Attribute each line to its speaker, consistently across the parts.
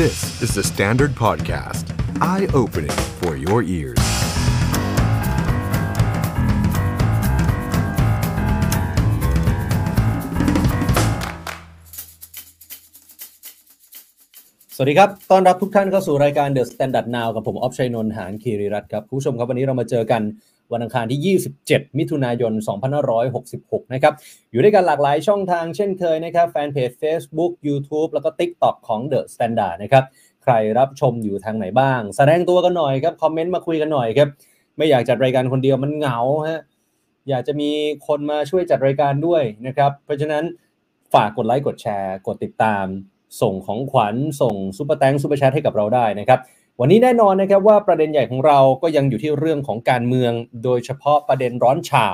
Speaker 1: This is the Standard Podcast. Eye-opening for your ears.
Speaker 2: สวัสดีครับ ต้อนรับทุกท่านเข้าสู่รายการ The Standard Now กับผม ออฟชัยนนท์ หานคีรีรัตน์ครับ ผู้ชมครับวันนี้เรามาเจอกัน วันอังคารที่ 27 มิถุนายน 2566 นะครับ อยู่ด้วยกันหลากหลายช่องทางเช่นเคยนะครับ แฟนเพจ Facebook YouTube แล้วก็ TikTok ของ The Standard นะครับ ใครรับชมอยู่ทางไหนบ้าง แสดงตัวกันหน่อยครับ คอมเมนต์มาคุยกันหน่อยครับ ไม่อยากจัดรายการคนเดียวมันเหงาฮะ อยากจะมีคนมาช่วยจัดรายการด้วยนะครับ เพราะฉะนั้นฝากกดไลค์ กดแชร์ กดติดตาม ส่งของขวัญ ส่ง Super Thanks Super Chat ให้กับเราได้นะครับ วันนี้แน่นอนนะครับว่าประเด็นใหญ่ของเราก็ยังอยู่ที่เรื่องของการเมือง โดยเฉพาะประเด็นร้อนฉ่า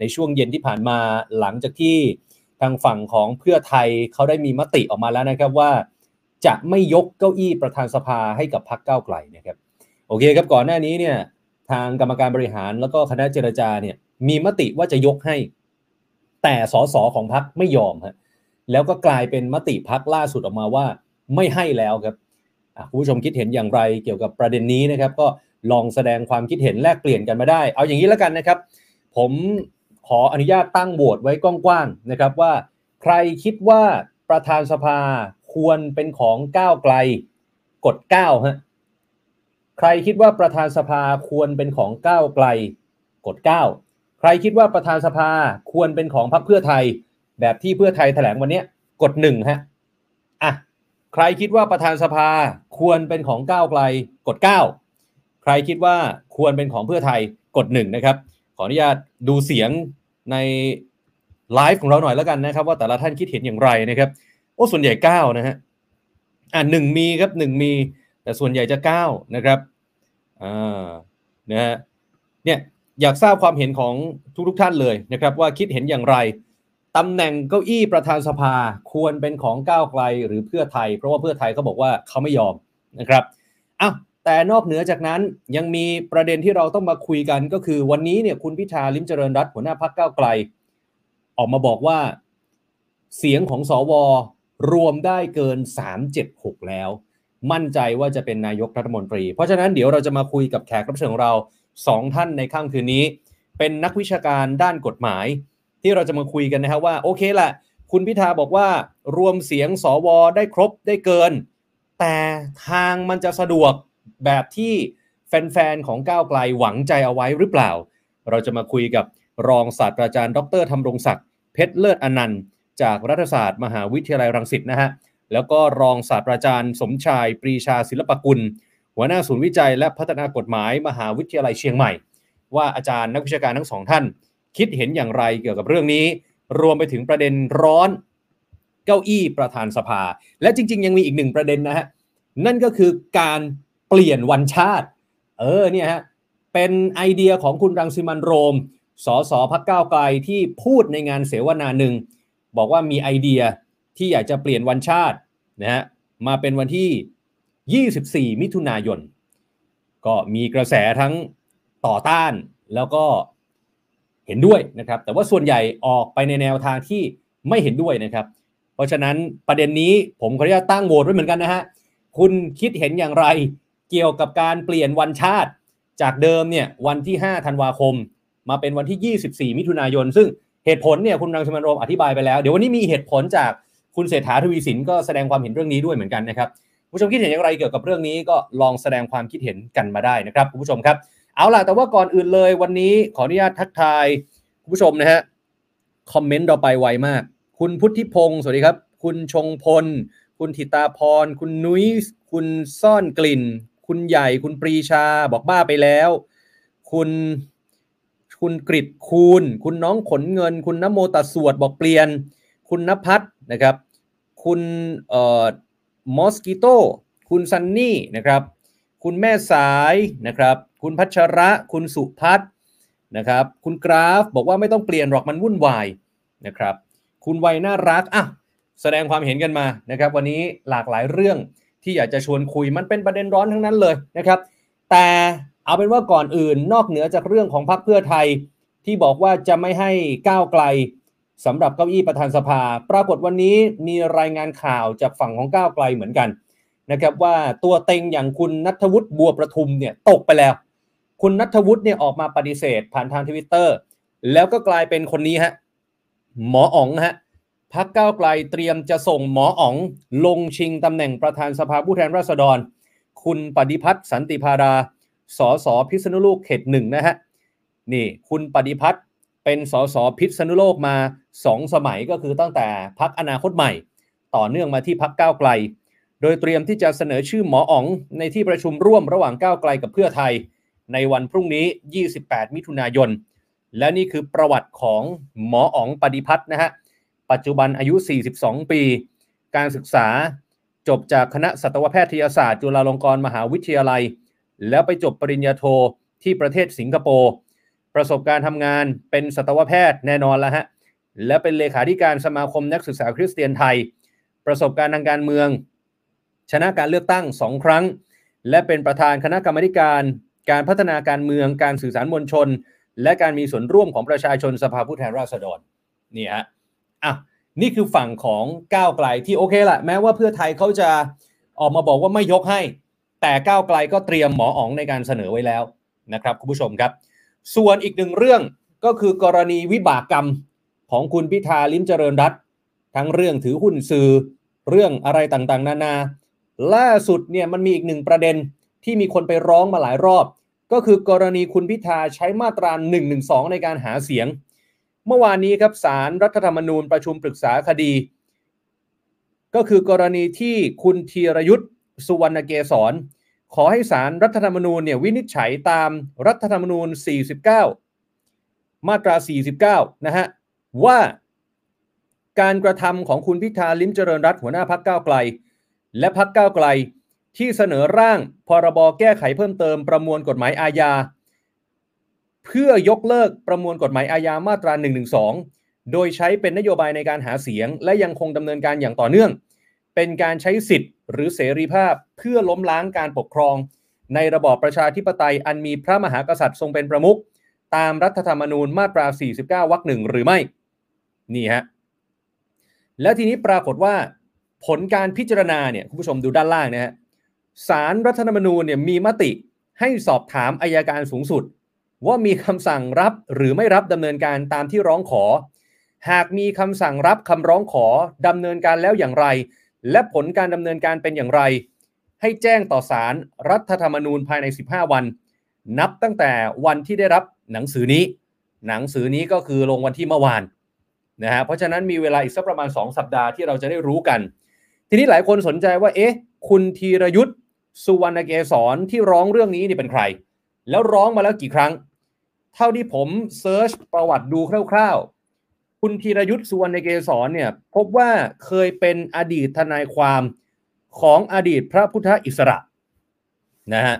Speaker 2: ในช่วงเย็นที่ผ่านมาหลังจากที่ทางฝั่งของเพื่อไทยเขาได้มีมติออกมาแล้วนะครับว่า จะไม่ยกเก้าอี้ประธานสภาให้กับพรรคก้าวไกลนะครับโอเคครับก่อนหน้านี้เนี่ยทางกรรมการบริหารแล้วก็คณะเจรจาเนี่ยมีมติว่าจะยกให้ แต่สสของพรรคไม่ยอมฮะแล้วก็กลายเป็นมติพักล่าสุดออกมาว่าไม่ให้แล้วครับ คุณผู้ชมคิดเห็นอย่างไรเกี่ยวกับประเด็นนี้นะครับ ก็ลองแสดงความคิดเห็นแลกเปลี่ยนกันมาได้ เอาอย่างนี้แล้วกันนะครับ ผมขออนุญาตตั้งโหวตไว้กว้างๆนะครับว่า ใครคิดว่าประธานสภาควรเป็นของก้าวไกลกด9ฮะใครคิดว่าประธานสภาควรเป็นของก้าวไกลกด 9 ใครคิดว่าประธานสภาควรเป็นของพรรคเพื่อไทย แบบที่เพื่อไทยแถลงวันนี้กดหนึ่งฮะอะ ใครคิดว่าประธานสภาควรเป็นของก้าวไกลกดเก้าใครคิดว่าควรเป็นของเพื่อไทยกดหนึ่งนะครับ ขออนุญาตดูเสียงในไลฟ์ของเราหน่อยแล้วกันนะครับ ว่าแต่ละท่านคิดเห็นอย่างไรนะครับ โอ้ส่วนใหญ่เก้านะฮะอะหนึ่งมีครับหนึ่งมี แต่ส่วนใหญ่จะเก้านะครับอ่านะฮะเนี่ยอยากทราบความเห็นของทุกๆท่านเลยนะครับ ว่าคิดเห็นอย่างไร ตำแหน่งเก้าอี้ประธานสภาควรเป็นของก้าวไกลหรือเพื่อไทย เพราะว่าเพื่อไทยเขาบอกว่าเขาไม่ยอมนะครับอ้าวแต่นอกเหนือจากนั้นยังมีประเด็นที่เราต้องมาคุยกันก็คือวันนี้เนี่ยคุณพิธาลิมเจริญรัตหัวหน้าพรรคก้าวไกล ออกมาบอกว่า เสียงของสวรวมได้เกิน 376 แล้ว มั่นใจว่าจะเป็นนายกรัฐมนตรี เพราะฉะนั้นเดี๋ยวเราจะมาคุยกับแขกรับเชิญของเราสองท่านในค่ำคืนนี้ เป็นนักวิชาการด้านกฎหมาย ที่เราจะมาคุยกันนะครับว่าโอเคแหละคุณพิธาบอกว่ารวมเสียงสวได้ครบได้เกิน แต่ทางมันจะสะดวกแบบที่แฟนๆของก้าวไกลหวังใจเอาไว้หรือเปล่า เราจะมาคุยกับรองศาสตราจารย์ ดรธรรมรงศักดิ์เพชรเลิศอนันต์ จากรัฐศาสตร์มหาวิทยาลัยรังสิตนะฮะแล้วก็รองศาสตราจารย์สมชายปรีชาศิลปกุล หัวหน้าศูนย์วิจัยและพัฒนากฎหมาย มหาวิทยาลัยเชียงใหม่ ว่าอาจารย์นักวิชาการทั้งสองท่าน คิดเห็นอย่างไรเกี่ยวกับเรื่องนี้ รวมไปถึงประเด็นร้อนเก้าอี้ประธานสภา และจริง ๆ ยังมีอีกหนึ่งประเด็นนะฮะนั่นก็คือการเปลี่ยนวันชาติ เออเนี่ยฮะเป็นไอเดียของคุณรังสิมันโรมสสพักก้าวไกลที่พูดในงานเสวนาหนึ่งบอกว่ามีไอเดียที่อยากจะเปลี่ยนวันชาตินะฮะมาเป็นวันที่ 24 มิถุนายน ก็มีกระแสทั้งต่อต้านแล้วก็ เห็นด้วยนะครับ แต่ว่าส่วนใหญ่ออกไปในแนวทางที่ไม่เห็นด้วยนะครับ เพราะฉะนั้นประเด็นนี้ผมขออนุญาตตั้งโหวตไว้เหมือนกันนะฮะคุณคิดเห็นอย่างไรเกี่ยวกับการเปลี่ยนวันชาติ จากเดิมเนี่ยวันที่ 5 ธันวาคม มาเป็นวันที่ 24 มิถุนายน ซึ่งเหตุผลเนี่ยคุณรังชมันโรมอธิบายไปแล้ว เดี๋ยววันนี้มีเหตุผลจากคุณเศรษฐาทวีสินก็แสดงความเห็นเรื่องนี้ด้วยเหมือนกันนะครับผู้ชมคิดเห็นอย่างไรเกี่ยวกับเรื่องนี้ก็ลองแสดงความคิดเห็นกันมาได้นะครับคุณผู้ชมครับ เอาล่ะ แต่ว่าก่อนอื่นเลยวันนี้ขออนุญาตทักทายคุณผู้ชมนะฮะคอมเมนต์เราไปไวมาก คุณพุทธิพงศ์สวัสดีครับ คุณชงพล คุณธิตาพร คุณนุ้ยคุณซ่อนกลิ่น คุณใหญ่คุณปรีชาบอกบ้าไปแล้ว คุณคุณกริดคูณ คุณน้องขนเงิน คุณนโมตัสวดบอกเปลี่ยน คุณนภัทรนะครับ คุณเอ่อมอสกิโตคุณซันนี่นะครับ คุณแม่สายนะครับ คุณพัชระ คุณสุพัฒนะครับ คุณกราฟบอกว่าไม่ต้องเปลี่ยนหรอกมันวุ่นวายนะครับ คุณวัยน่ารักอะแสดงความเห็นกันมานะครับ วันนี้หลากหลายเรื่องที่อยากจะชวนคุยมันเป็นประเด็นร้อนทั้งนั้นเลยนะครับ แต่เอาเป็นว่าก่อนอื่นนอกเหนือจากเรื่องของพรรคเพื่อไทยที่บอกว่าจะไม่ให้ก้าวไกลสำหรับเก้าอี้ประธานสภา ปรากฏวันนี้มีรายงานข่าวจากฝั่งของก้าวไกลเหมือนกันนะครับว่าตัวเต็งอย่างคุณนัทวุฒิบัวประทุมเนี่ยตกไปแล้ว คุณนัทวุฒิเนี่ยออกมาปฏิเสธผ่านทางทวิตเตอร์แล้วก็กลายเป็นคนนี้ฮะหมออ๋องฮะพักก้าวไกลเตรียมจะส่งหมออ๋อง ลงชิงตำแหน่งประธานสภาผู้แทนราษฎร คุณปฏิพัฒน์สันติพาราสสพิษณุโลกเขตหนึ่งนะฮะนี่คุณปฏิพัฒน์เป็นสสพิษณุโลกมาสองสมัยก็คือตั้งแต่พักอนาคตใหม่ ต่อเนื่องมาที่พักก้าวไกล โดยเตรียมที่จะเสนอชื่อหมออ๋องในที่ประชุมร่วมระหว่างก้าวไกลกับเพื่อไทย ในวันพรุ่งนี้ 28 มิถุนายน และนี่คือประวัติของหมออ๋องปฏิพัฒน์นะฮะ ปัจจุบันอายุ 42 ปี การศึกษาจบจากคณะสัตวแพทยศาสตร์จุฬาลงกรณ์มหาวิทยาลัย แล้วไปจบปริญญาโทที่ประเทศสิงคโปร์ ประสบการณ์ทำงานเป็นสัตวแพทย์แน่นอนแล้วฮะ และเป็นเลขาธิการสมาคมนักศึกษาคริสเตียนไทย ประสบการณ์ทางการเมือง ชนะการเลือกตั้งสองครั้ง และเป็นประธานคณะกรรมการ การพัฒนาการเมืองการสื่อสารมวลชน และการมีส่วนร่วมของประชาชนสภาผู้แทนราษฎรนี่ฮะอะนี่คือฝั่งของก้าวไกลที่โอเคแหละแม้ว่าเพื่อไทยเขาจะออกมาบอกว่าไม่ยกให้ แต่ก้าวไกลก็เตรียมหมออ๋องในการเสนอไว้แล้วนะครับคุณผู้ชมครับ ส่วนอีกหนึ่งเรื่องก็คือกรณีวิบากกรรมของคุณพิธาลิมเจริญรัตทั้งเรื่องถือหุ้นสื่อเรื่องอะไรต่างๆ นานา ล่าสุดเนี่ยมันมีอีกหนึ่งประเด็นที่มีคนไปร้องมาหลายรอบ ก็คือกรณีคุณพิธาใช้มาตรา1นึในการหาเสียง เมื่อวานนี้ครับสารรัฐธรรมนูญประชุมปรึกษาคดี ก็คือกรณีที่คุณธีรยุทธ์สุวรรณเกษรขอให้สารรัฐธรรมนูญเนี่ยวินิจฉัยตามรัฐธรรมนูญ 49 มาตรา 49 นะฮะ ว่าการกระทำของคุณพิธาลิ้มเจริญรัตหัวหน้าพักเก้าไกล และพักเก้าไกล ที่เสนอร่างพรบแก้ไขเพิ่มเติมประมวลกฎหมายอาญา เพื่อยกเลิกประมวลกฎหมายอาญามาตรา112โดยใช้เป็นนโยบายในการหาเสียง และยังคงดำเนินการอย่างต่อเนื่อง เป็นการใช้สิทธิ์ หรือเสรีภาพเพื่อล้มล้างการปกครอง ในระบอบประชาธิปไตยอันมีพระมหากษัตริย์ทรงเป็นประมุขตามรัฐธรรมนูญมาตรา 49 วรรคหนึ่งหรือไม่ นี่ฮะ แล้วทีนี้ปรากฏว่าผลการพิจารณาเนี่ยคุณผู้ชมดูด้านล่างนะฮะ สารรัฐธรรมนูญเนี่ยมีมติให้สอบถามอายการสูงสุด ว่ามีคำสั่งรับหรือไม่รับดำเนินการตามที่ร้องขอ หากมีคำสั่งรับคำร้องขอดำเนินการแล้วอย่างไร และผลการดำเนินการเป็นอย่างไร ให้แจ้งต่อสารรัฐธรรมนูญภายใน 15 วัน นับตั้งแต่วันที่ได้รับหนังสือนี้ หนังสือนี้ก็คือลงวันที่เมื่อวานนะฮะเพราะฉะนั้นมีเวลาอีกสักประมาณ 2 สัปดาห์ที่เราจะได้รู้กัน ทีนี้หลายคนสนใจว่าเอ๊ะคุณธีรยุทธ์ สุวรรณเกษรที่ร้องเรื่องนี้นี่เป็นใคร แล้วร้องมาแล้วกี่ครั้ง เท่าที่ผม search ประวัติดูคร่าวๆ คุณธีรยุทธ์สุวรรณเกษรเนี่ยพบว่าเคยเป็นอดีตทนายความของอดีตพระพุทธอิสระนะฮะ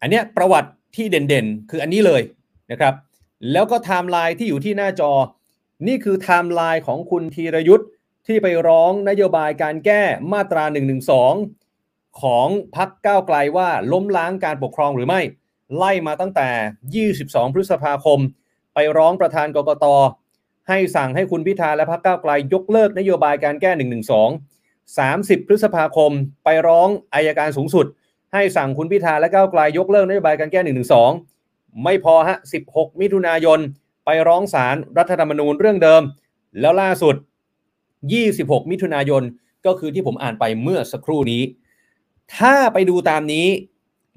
Speaker 2: อันเนี้ยประวัติที่เด่นๆ คืออันนี้เลยนะครับ แล้วก็ไทม์ไลน์ที่อยู่ที่หน้าจอ นี่คือไทม์ไลน์ของคุณธีรยุทธ์ที่ไปร้องนโยบายการแก้มาตรา112 ของพรรคก้าวไกลว่าล้มล้างการปกครองหรือไม่ ไล่มาตั้งแต่ 22 พฤษภาคม ไปร้องประธานกกต ให้สั่งให้คุณพิธาและพรรคก้าวไกลยกเลิกนโยบายการแก้ 112 30 พฤษภาคม ไปร้องอัยการสูงสุด ให้สั่งคุณพิธาและก้าวไกลยกเลิกนโยบายการแก้ 112 ไม่พอฮะ 16 มิถุนายน ไปร้องศาลรรัฐธรรมนูญเรื่องเดิม แล้วล่าสุด 26 มิถุนายนก็คือที่ผมอ่านไปเมื่อสักครู่นี้ ถ้าไปดูตามนี้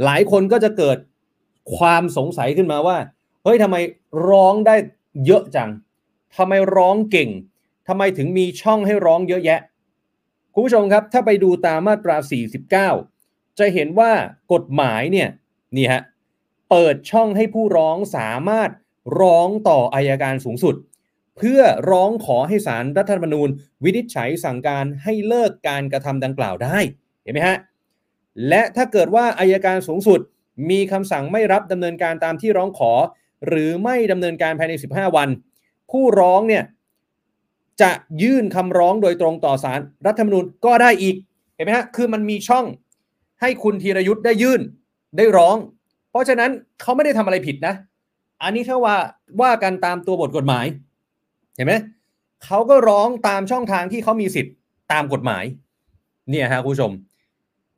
Speaker 2: หลายคนก็จะเกิดความสงสัยขึ้นมาว่า เฮ้ยทำไมร้องได้เยอะจังทำไมร้องเก่งทำไมถึงมีช่องให้ร้องเยอะแยะ คุณผู้ชมครับ ถ้าไปดูตามมาตรา 49 จะเห็นว่ากฎหมายเนี่ยนี่ฮะเปิดช่องให้ผู้ร้องสามารถร้องต่ออายการสูงสุด เพื่อร้องขอให้สารรัฐธรรมนูญ วินิจฉัยสั่งการให้เลิกการกระทำดังกล่าวได้ เห็นไหมฮะ และถ้าเกิดว่าอายการสูงสุดมีคำสั่งไม่รับดำเนินการตามที่ร้องขอ หรือไม่ดำเนินการภายใน 15 วัน ผู้ร้องเนี่ยจะยื่นคำร้องโดยตรงต่อสารรัฐธรรมนูญก็ได้อีกเห็นไหมฮะคือมันมีช่องให้คุณธีรยุทธ์ได้ยื่นได้ร้อง เพราะฉะนั้นเขาไม่ได้ทำอะไรผิดนะ อันนี้ถ้าว่าว่ากันตามตัวบทกฎหมาย เห็นไหมเขาก็ร้องตามช่องทางที่เขามีสิทธิ์ตามกฎหมาย เนี่ยฮะคุณผู้ชม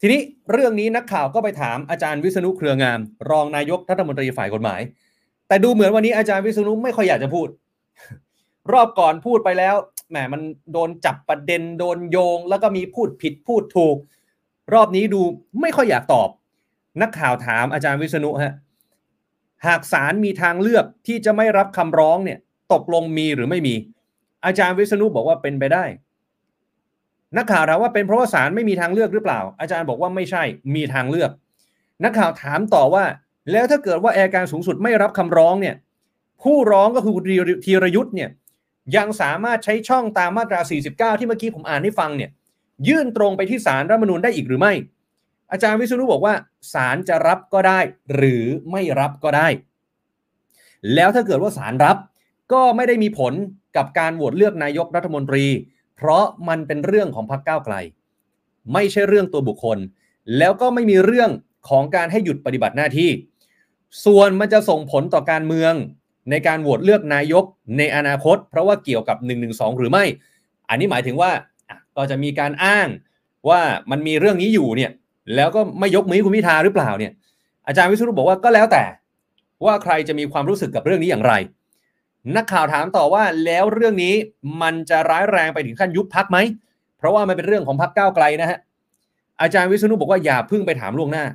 Speaker 2: ทีนี้เรื่องนี้นักข่าวก็ไปถามอาจารย์วิษณุเครืองาม รองนายกรัฐมนตรีฝ่ายกฎหมาย แต่ดูเหมือนวันนี้อาจารย์วิษณุไม่ค่อยอยากจะพูด รอบก่อนพูดไปแล้วแหมมันโดนจับประเด็นโดนโยง แล้วก็มีพูดผิดพูดถูก รอบนี้ดูไม่ค่อยอยากตอบ นักข่าวถามอาจารย์วิษณุฮะหากศาลมีทางเลือกที่จะไม่รับคำร้องเนี่ย ตกลงมีหรือไม่มี อาจารย์วิษณุบอกว่าเป็นไปได้ นักข่าวถามว่าเป็นเพราะว่าศาลไม่มีทางเลือกหรือเปล่า อาจารย์บอกว่าไม่ใช่มีทางเลือก นักข่าวถามต่อว่า แล้วถ้าเกิดว่าแอร์การสูงสุดไม่รับคำร้องเนี่ยผู้ร้องก็คือธีรยุทธ์เนี่ยยังสามารถใช้ช่องตามมาตรา 49 ที่เมื่อกี้ผมอ่านให้ฟังเนี่ยยื่นตรงไปที่ศาลรัฐมนูญได้อีกหรือไม่ อาจารย์วิษณุบอกว่าศาลจะรับก็ได้ หรือไม่รับก็ได้ แล้วถ้าเกิดว่าศาลรับก็ไม่ได้มีผลกับการโหวตเลือกนายกรัฐมนตรี เพราะมันเป็นเรื่องของพรรคก้าวไกล ไม่ใช่เรื่องตัวบุคคล แล้วก็ไม่มีเรื่องของการให้หยุดปฏิบัติหน้าที่ ส่วนมันจะส่งผลต่อการเมืองในการโหวตเลือกนายกในอนาคต เพราะว่าเกี่ยวกับ1นึหรือไม่ อันนี้หมายถึงว่าก็จะมีการอ้างว่ามันมีเรื่องนี้อยู่เนี่ยแล้วก็ไม่ยกมือคุณพิธาหรือเปล่าเนี่ยอาจารย์วิศนุบอกว่าก็แล้วแต่ว่าใครจะมีความรู้สึกกับเรื่องนี้อย่างไร นักข่าวถามต่อว่าแล้วเรื่องนี้มันจะร้ายแรงไปถึงขั้นยุบพักไหม เพราะว่ามันเป็นเรื่องของพักก้าวไกลนะฮะ อาจารย์วิศนุบอกว่าอย่าพึ่งไปถามล่วงหน้า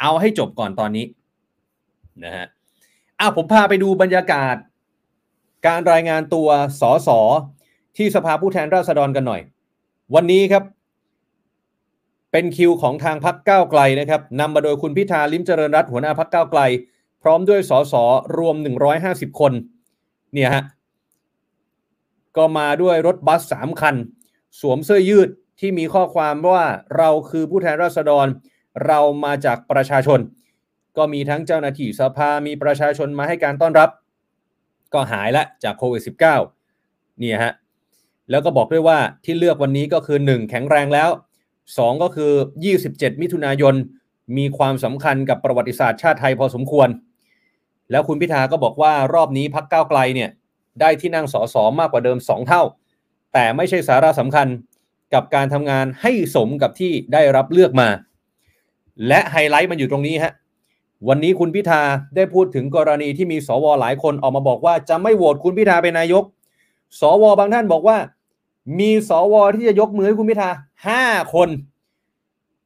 Speaker 2: เอาให้จบก่อนตอนนี้นะฮะอ้าผมพาไปดูบรรยากาศ การรายงานตัวสสที่สภาผู้แทนราษฎรกันหน่อย วันนี้ครับ เป็นคิวของทางพักก้าวไกลนะครับนำมาโดยคุณพิธาลิมเจริญรัตหัวหน้าพักก้าวไกล พร้อมด้วยสสรวม 150 คน เนี่ยฮะก็มาด้วยรถบัส 3 คัน สวมเสื้อยืดที่มีข้อความว่าเราคือผู้แทนราษฎร เรามาจากประชาชน ก็มีทั้งเจ้าหน้าที่สภามีประชาชนมาให้การต้อนรับ ก็หายละจากโควิด -19 เนี่ยฮะแล้วก็บอกด้วยว่าที่เลือกวันนี้ก็คือ 1 แข็งแรงแล้ว 2 ก็คือ 27 มิถุนายน มีความสำคัญกับประวัติศาสตร์ชาติไทยพอสมควร แล้วคุณพิธาก็บอกว่ารอบนี้พักก้าวไกลเนี่ยได้ที่นั่งสอสอมากกว่าเดิม 2 เท่า แต่ไม่ใช่สาระสำคัญกับการทำงานให้สมกับที่ได้รับเลือกมา และไฮไลท์มันอยู่ตรงนี้ฮะวันนี้คุณพิธาได้พูดถึงกรณีที่มีสวหลายคนออกมาบอกว่าจะไม่โหวตคุณพิธาเป็นนายก สวบางท่านบอกว่า มีสวที่จะยกมือให้คุณพิธาห้าคน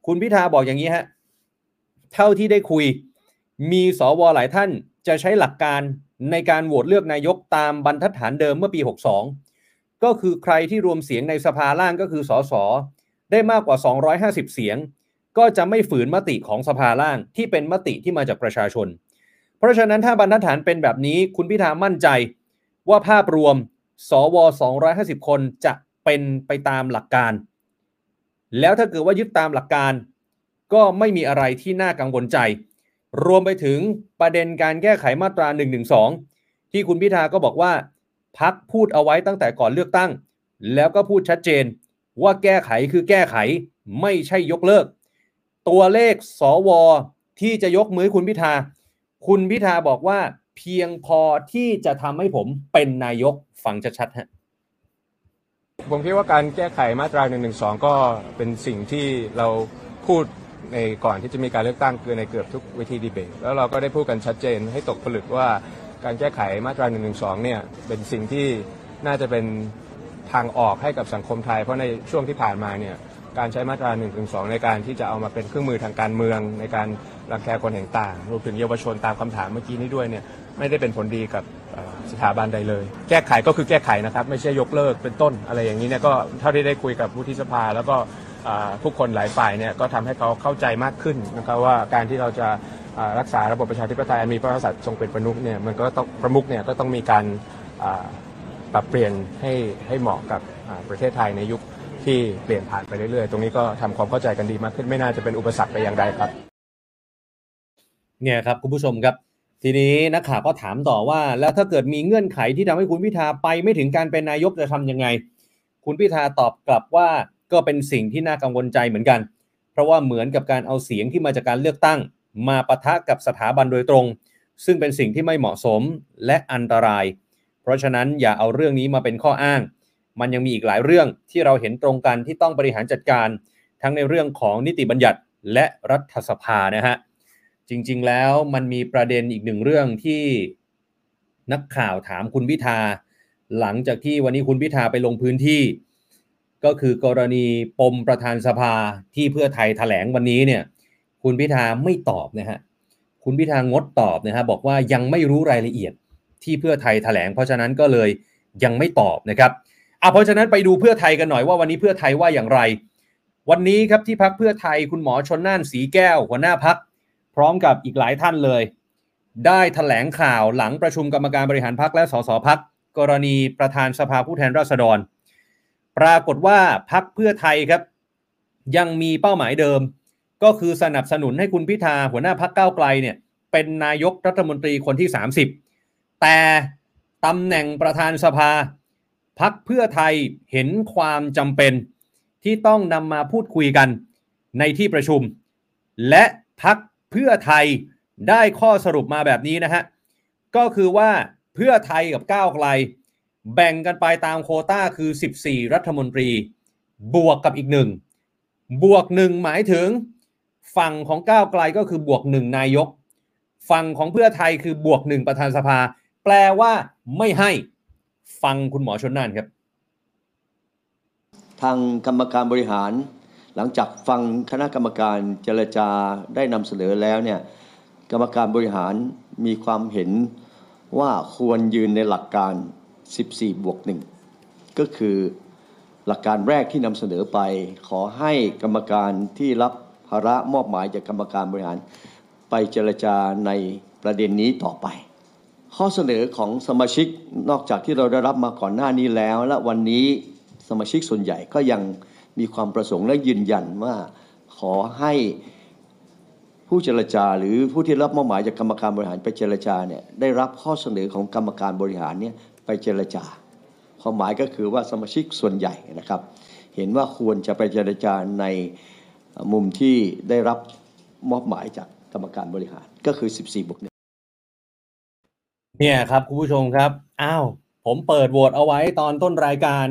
Speaker 2: คุณพิธาบอกอย่างนี้ฮะเท่าที่ได้คุย มีสวหลายท่าน จะใช้หลักการในการโหวตเลือกนายกตามบรรทัดฐานเดิมเมื่อปี 62 ก็คือใครที่รวมเสียงในสภาล่างก็คือสสได้มากกว่า 250 เสียง ก็จะไม่ฝืนมติของสภาล่างที่เป็นมติที่มาจากประชาชน เพราะฉะนั้นถ้าบรรทัดฐานเป็นแบบนี้ คุณพิธามั่นใจว่าภาพรวมสว 250 คนจะเป็นไปตามหลักการ แล้วถ้าเกิดว่ายึดตามหลักการ ก็ไม่มีอะไรที่น่ากังวลใจ รวมไปถึงประเด็นการแก้ไขมาตรา112ที่คุณพิธาก็บอกว่า พักพูดเอาไว้ตั้งแต่ก่อนเลือกตั้ง แล้วก็พูดชัดเจน ว่าแก้ไขคือแก้ไขไม่ใช่ยกเลิก ตัวเลขสวที่จะยกมือคุณพิธา คุณพิธาบอกว่าเพียงพอที่จะทำให้ผมเป็นนายกฟังชัดๆฮะ
Speaker 3: ผมคิดว่าการแก้ไขมาตรา1นึก็เป็นสิ่งที่เราพูด ในก่อนที่จะมีการเลือกตั้งคือในเกือบทุกวิธีดีเบต แล้วเราก็ได้พูดกันชัดเจนให้ตกผลึกว่าการแก้ไขมาตรา1นึเนี่ยเป็นสิ่งที่น่าจะเป็นทางออกให้กับสังคมไทย เพราะในช่วงที่ผ่านมาเนี่ยการใช้มาตรา1นึในการที่จะเอามาเป็นเครื่องมือทางการเมือง ในการรังแกคนแห่งต่างรวมถึงเยาวชนตามคำถามเมื่อกี้นี้ด้วยเนี่ยไม่ได้เป็นผลดีกับสถาบันใดเลย แก้ไขก็คือแก้ไขนะครับ ไม่ใช่ยกเลิกเป็นต้นอะไรอย่างนี้เนี่ยก็เท่าที่ได้คุยกับผู้ที่สภาแล้วก็ ผู้คนหลายฝ่ายเนี่ยก็ทำให้เขาเข้าใจมากขึ้นนะครับว่าการที่เราจะรักษาระบบประชาธิปไตยมีพระมหากษัตริย์ทรงเป็นประมุขเนี่ยมันก็ต้องประมุขเนี่ยก็ต้องมีการปรับเปลี่ยนให้ให้เหมาะกับประเทศไทยในยุคที่เปลี่ยนผ่านไปเรื่อยๆ ตรงนี้ก็ทำความเข้าใจกันดีมากขึ้นไม่น่าจะเป็นอุปสรรคไปอย่างใดครับ
Speaker 2: เนี่ยครับคุณผู้ชมครับ ทีนี้นักข่าวก็ถามต่อว่า แล้วถ้าเกิดมีเงื่อนไขที่ทำให้คุณพิธาไปไม่ถึงการเป็นนายกจะทํำยังไง คุณพิธาตอบกลับว่าก็เป็นสิ่งที่น่ากังวลใจเหมือนกัน เพราะว่าเหมือนกับการเอาเสียงที่มาจากการเลือกตั้ง มาปะทะกับสถาบันโดยตรง ซึ่งเป็นสิ่งที่ไม่เหมาะสมและอันตราย เพราะฉะนั้นอย่าเอาเรื่องนี้มาเป็นข้ออ้าง มันยังมีอีกหลายเรื่องที่เราเห็นตรงกันที่ต้องบริหารจัดการ ทั้งในเรื่องของนิติบัญญัติและรัฐสภานะฮะจริงๆแล้วมันมีประเด็นอีกหนึ่งเรื่องที่นักข่าวถามคุณพิธาหลังจากที่วันนี้คุณพิธาไปลงพื้นที่ ก็คือกรณีปมประธานสภาที่เพื่อไทยถแถลงวันนี้เนี่ยคุณพิธาไม่ตอบนะฮะคุณพิธางดตอบนะฮะบอกว่ายังไม่รู้รายละเอียดที่เพื่อไทยถแถลง เพราะฉะนั้นก็เลยยังไม่ตอบนะครับอะเพราะฉะนั้นไปดูเพื่อไทยกันหน่อยว่าวันนี้เพื่อไทยว่าอย่างไร วันนี้ครับที่พักเพื่อไทยคุณหมอชนน่านสีแก้วหัวหน้าพักพร้อมกับอีกหลายท่านเลย ได้ถแถลงข่าวหลังประชุมกรรมการบริหารพักและสสพักกรณีประธานสภาผู้แทนราษฎร ปรากฏว่าพักเพื่อไทยครับ ยังมีเป้าหมายเดิม ก็คือสนับสนุนให้คุณพิธาหัวหน้าพักเก้าไกลเนี่ยเป็นนายกรัฐมนตรีคนที่ 30 แต่ตำแหน่งประธานสภา พักเพื่อไทยเห็นความจำเป็นที่ต้องนำมาพูดคุยกันในที่ประชุม และพักเพื่อไทยได้ข้อสรุปมาแบบนี้นะฮะ ก็คือว่าเพื่อไทยกับก้าวไกล แบ่งกันไปตามโคต้าคือ 14 รัฐมนตรี บวกกับอีกหนึ่งบวกหนึ่งหมายถึง ฝั่งของก้าวไกลก็คือบวกหนึ่งนายก ฝั่งของเพื่อไทยคือบวกหนึ่งประธานสภา แปลว่าไม่ให้ฟังคุณหมอชนน่านครับ
Speaker 4: ทางกรรมการบริหาร หลังจากฟังคณะกรรมการเจรจาได้นำเสนอแล้วเนี่ยกรรมการบริหารมีความเห็นว่าควรยืนในหลักการ 14 บวกหนึ่งก็คือหลักการแรกที่นำเสนอไป ขอให้กรรมการที่รับภาระมอบหมายจากกรรมการบริหาร ไปเจรจาในประเด็นนี้ต่อไป ข้อเสนอของสมาชิกนอกจากที่เราได้รับมาก่อนหน้านี้แล้ว และวันนี้สมาชิกส่วนใหญ่ก็ยังมีความประสงค์และยืนยันว่าขอให้ผู้เจรจาหรือผู้ที่รับมอบหมายจากกรรมการบริหารไปเจรจาเนี่ยได้รับข้อเสนอของกรรมการบริหารเนี่ย ไปเจรจา ความหมายก็คือว่าสมาชิกส่วนใหญ่นะครับ เห็นว่าควรจะไปเจรจาในมุมที่ได้รับมอบหมายจากกรรมการบริหารก็คือ 14บวกหนึ่ง
Speaker 2: เนี่ยครับคุณผู้ชมครับอ้าวผมเปิดโหวตเอาไว้ตอนต้นรายการ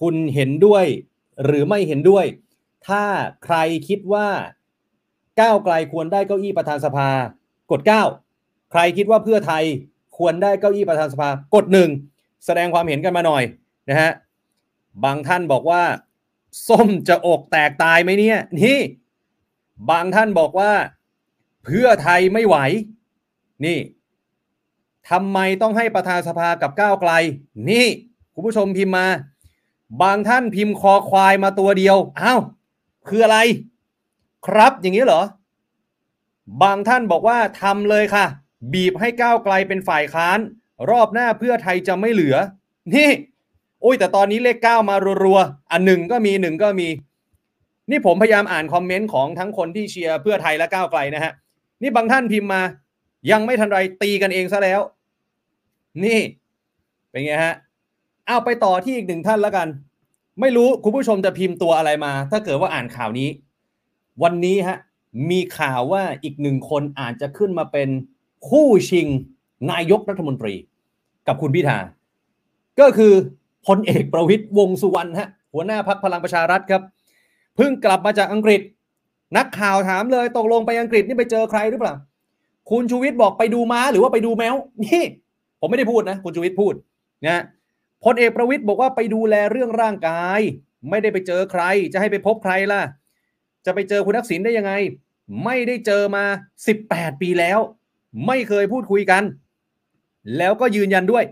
Speaker 2: คุณเห็นด้วยหรือไม่เห็นด้วย ถ้าใครคิดว่าก้าวไกลควรได้เก้าอี้ประธานสภากด 9 ใครคิดว่าเพื่อไทย ควรได้เก้าอี้ประธานสภากดหนึ่งแสดงความเห็นกันมาหน่อยนะฮะบางท่านบอกว่า ส้มจะอกแตกตายไหมเนี่ยนี่บางท่านบอกว่า เพื่อไทยไม่ไหว นี่ทำไมต้องให้ประธานสภากับก้าวไกล นี่คุณผู้ชมพิมพ์มา บางท่านพิมพ์คอควายมาตัวเดียวอ้าวคืออะไร ครับอย่างนี้เหรอ บางท่านบอกว่าทำเลยค่ะ บีบให้ก้าวไกลเป็นฝ่ายค้าน รอบหน้าเพื่อไทยจะไม่เหลือ นี่ โอ้ยแต่ตอนนี้เลขเก้ามารัวๆอันหนึ่งก็มีหนึ่งก็มี นี่ผมพยายามอ่านคอมเมนต์ของทั้งคนที่เชียร์เพื่อไทยและก้าวไกลนะฮะ นี่บางท่านพิมพ์มา ยังไม่ทันไรตีกันเองซะแล้ว นี่ เป็นไงฮะเอาไปต่อที่อีกหนึ่งท่านแล้วกัน ไม่รู้คุณผู้ชมจะพิมพ์ตัวอะไรมา ถ้าเกิดว่าอ่านข่าวนี้ วันนี้ฮะ มีข่าวว่าอีกหนึ่งคนอาจจะขึ้นมาเป็น คู่ชิงนายกรัฐมนตรี กับคุณพิธา ก็คือพลเอกประวิตยวงสุวรรณฮะหัวหน้าพักพลังประชารัฐครับเพิ่งกลับมาจากอังกฤษ นักข่าวถามเลยตกลงไปอังกฤษนี่ไปเจอใครหรือเปล่า คุณชูวิทย์บอกไปดูม้าหรือว่าไปดูแมวนี่ ผมไม่ได้พูดนะ คุณชูวิทย์พูดนะพลเอกประวิตยบอกว่าไปดูแลเรื่องร่างกาย ไม่ได้ไปเจอใคร จะให้ไปพบใครล่ะ จะไปเจอคุณทักษิณได้ยังไง ไม่ได้เจอมา 18 ปีแล้ว ไม่เคยพูดคุยกัน แล้วก็ยืนยันด้วย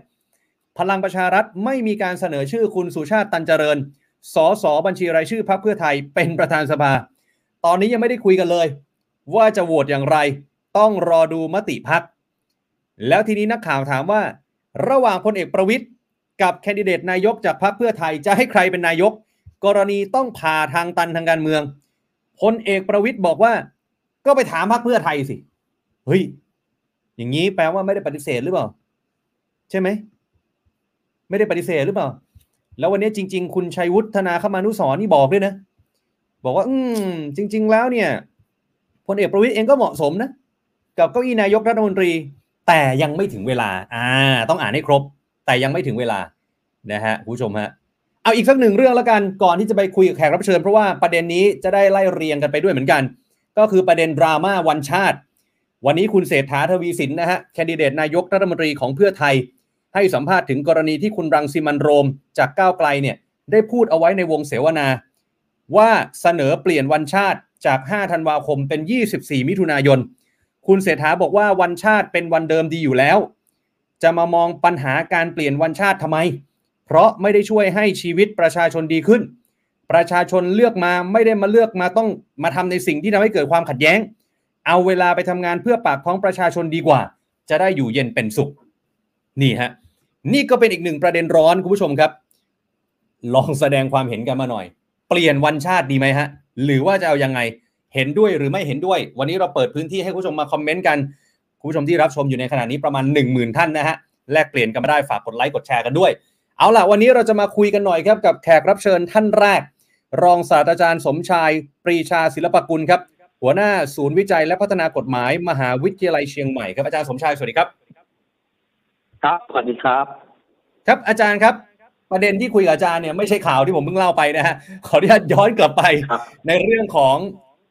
Speaker 2: พลังประชารัฐไม่มีการเสนอชื่อคุณสุชาติตันเจริญ สสบัญชีรายชื่อพรรคเพื่อไทยเป็นประธานสภา ตอนนี้ยังไม่ได้คุยกันเลย ว่าจะโหวตอย่างไร ต้องรอดูมติพัก แล้วทีนี้นักข่าวถามว่า ระหว่างพลเอกประวิทย์กับแคนดิเดตนายกจากพรรคเพื่อไทยจะให้ใครเป็นนายก กรณีต้องผ่าทางตันทางการเมืองพลเอกประวิทย์บอกว่า ก็ไปถามพรรคเพื่อไทยสิ เฮ้ย อย่างนี้แปลว่าไม่ได้ปฏิเสธหรือเปล่า ใช่ไหม ไม่ได้ปฏิเสธหรือเปล่า แล้ววันนี้จริง ๆ คุณชัยวุฒนาคมานุสรนี่บอกด้วยนะ บอกว่า อืม จริง ๆ แล้วเนี่ยพลเอกประวิทย์เองก็เหมาะสมนะ กับเก้าอี้นายกรัฐมนตรี แต่ยังไม่ถึงเวลา อ่า ต้องอ่านให้ครบ แต่ยังไม่ถึงเวลานะฮะผู้ชมฮะเอาอีกสักหนึ่งเรื่องแล้วกันก่อนที่จะไปคุยกับแขกรับเชิญเพราะว่าประเด็นนี้จะได้ไล่เรียงกันไปด้วยเหมือนกัน ก็คือประเด็นดราม่าวันชาติ วันนี้คุณเศรษฐาทวีสินนะฮะแคนดิเดตนายกรัฐมนตรีของเพื่อไทย ให้สัมภาษณ์ถึงกรณีที่คุณรังสิมันโรม จากก้าวไกลเนี่ยได้พูดเอาไว้ในวงเสวนา ว่าเสนอเปลี่ยนวันชาติจาก 5 ธันวาคมเป็น 24 มิถุนายน คุณเศรษฐาบอกว่าวันชาติเป็นวันเดิมดีอยู่แล้ว จะมามองปัญหาการเปลี่ยนวันชาติทำไม เพราะไม่ได้ช่วยให้ชีวิตประชาชนดีขึ้น ประชาชนเลือกมาไม่ได้มาเลือกมาต้องมาทำในสิ่งที่ทำให้เกิดความขัดแย้ง เอาเวลาไปทำงานเพื่อปากท้องประชาชนดีกว่า จะได้อยู่เย็นเป็นสุข นี่ฮะ นี่ก็เป็นอีกหนึ่งประเด็นร้อนคุณผู้ชมครับ ลองแสดงความเห็นกันมาหน่อย เปลี่ยนวันชาติดีไหมฮะ หรือว่าจะเอายังไง เห็นด้วยหรือไม่เห็นด้วย วันนี้เราเปิดพื้นที่ให้คุณผู้ชมมาคอมเมนต์กันคุณผู้ชมที่รับชมอยู่ในขณะนี้ประมาณ 1 0,000 ท่านนะฮะ แลกเปลี่ยนกันมาได้ฝากกดไลค์กดแชร์กันด้วย เอาล่ะวันนี้เราจะมาคุยกันหน่อยครับกับแขกรับเชิญท่านแรก รองศาสตราจารย์สมชายปรีชาศิลปกุลครับ หัวหน้าศูนย์วิจัยและพัฒนากฎหมาย มหาวิทยาลัยเชียงใหม่ครับอาจารย์สมชายสวัสดีครับ
Speaker 5: ครับสวัสดีครับ
Speaker 2: ครับอาจารย์ครับ ประเด็นที่คุยกับอาจารย์เนี่ยไม่ใช่ข่าวที่ผมเพิ่งเล่าไปนะฮะขออนุญาตย้อนกลับไป
Speaker 5: ครับ
Speaker 2: ในเรื่องของ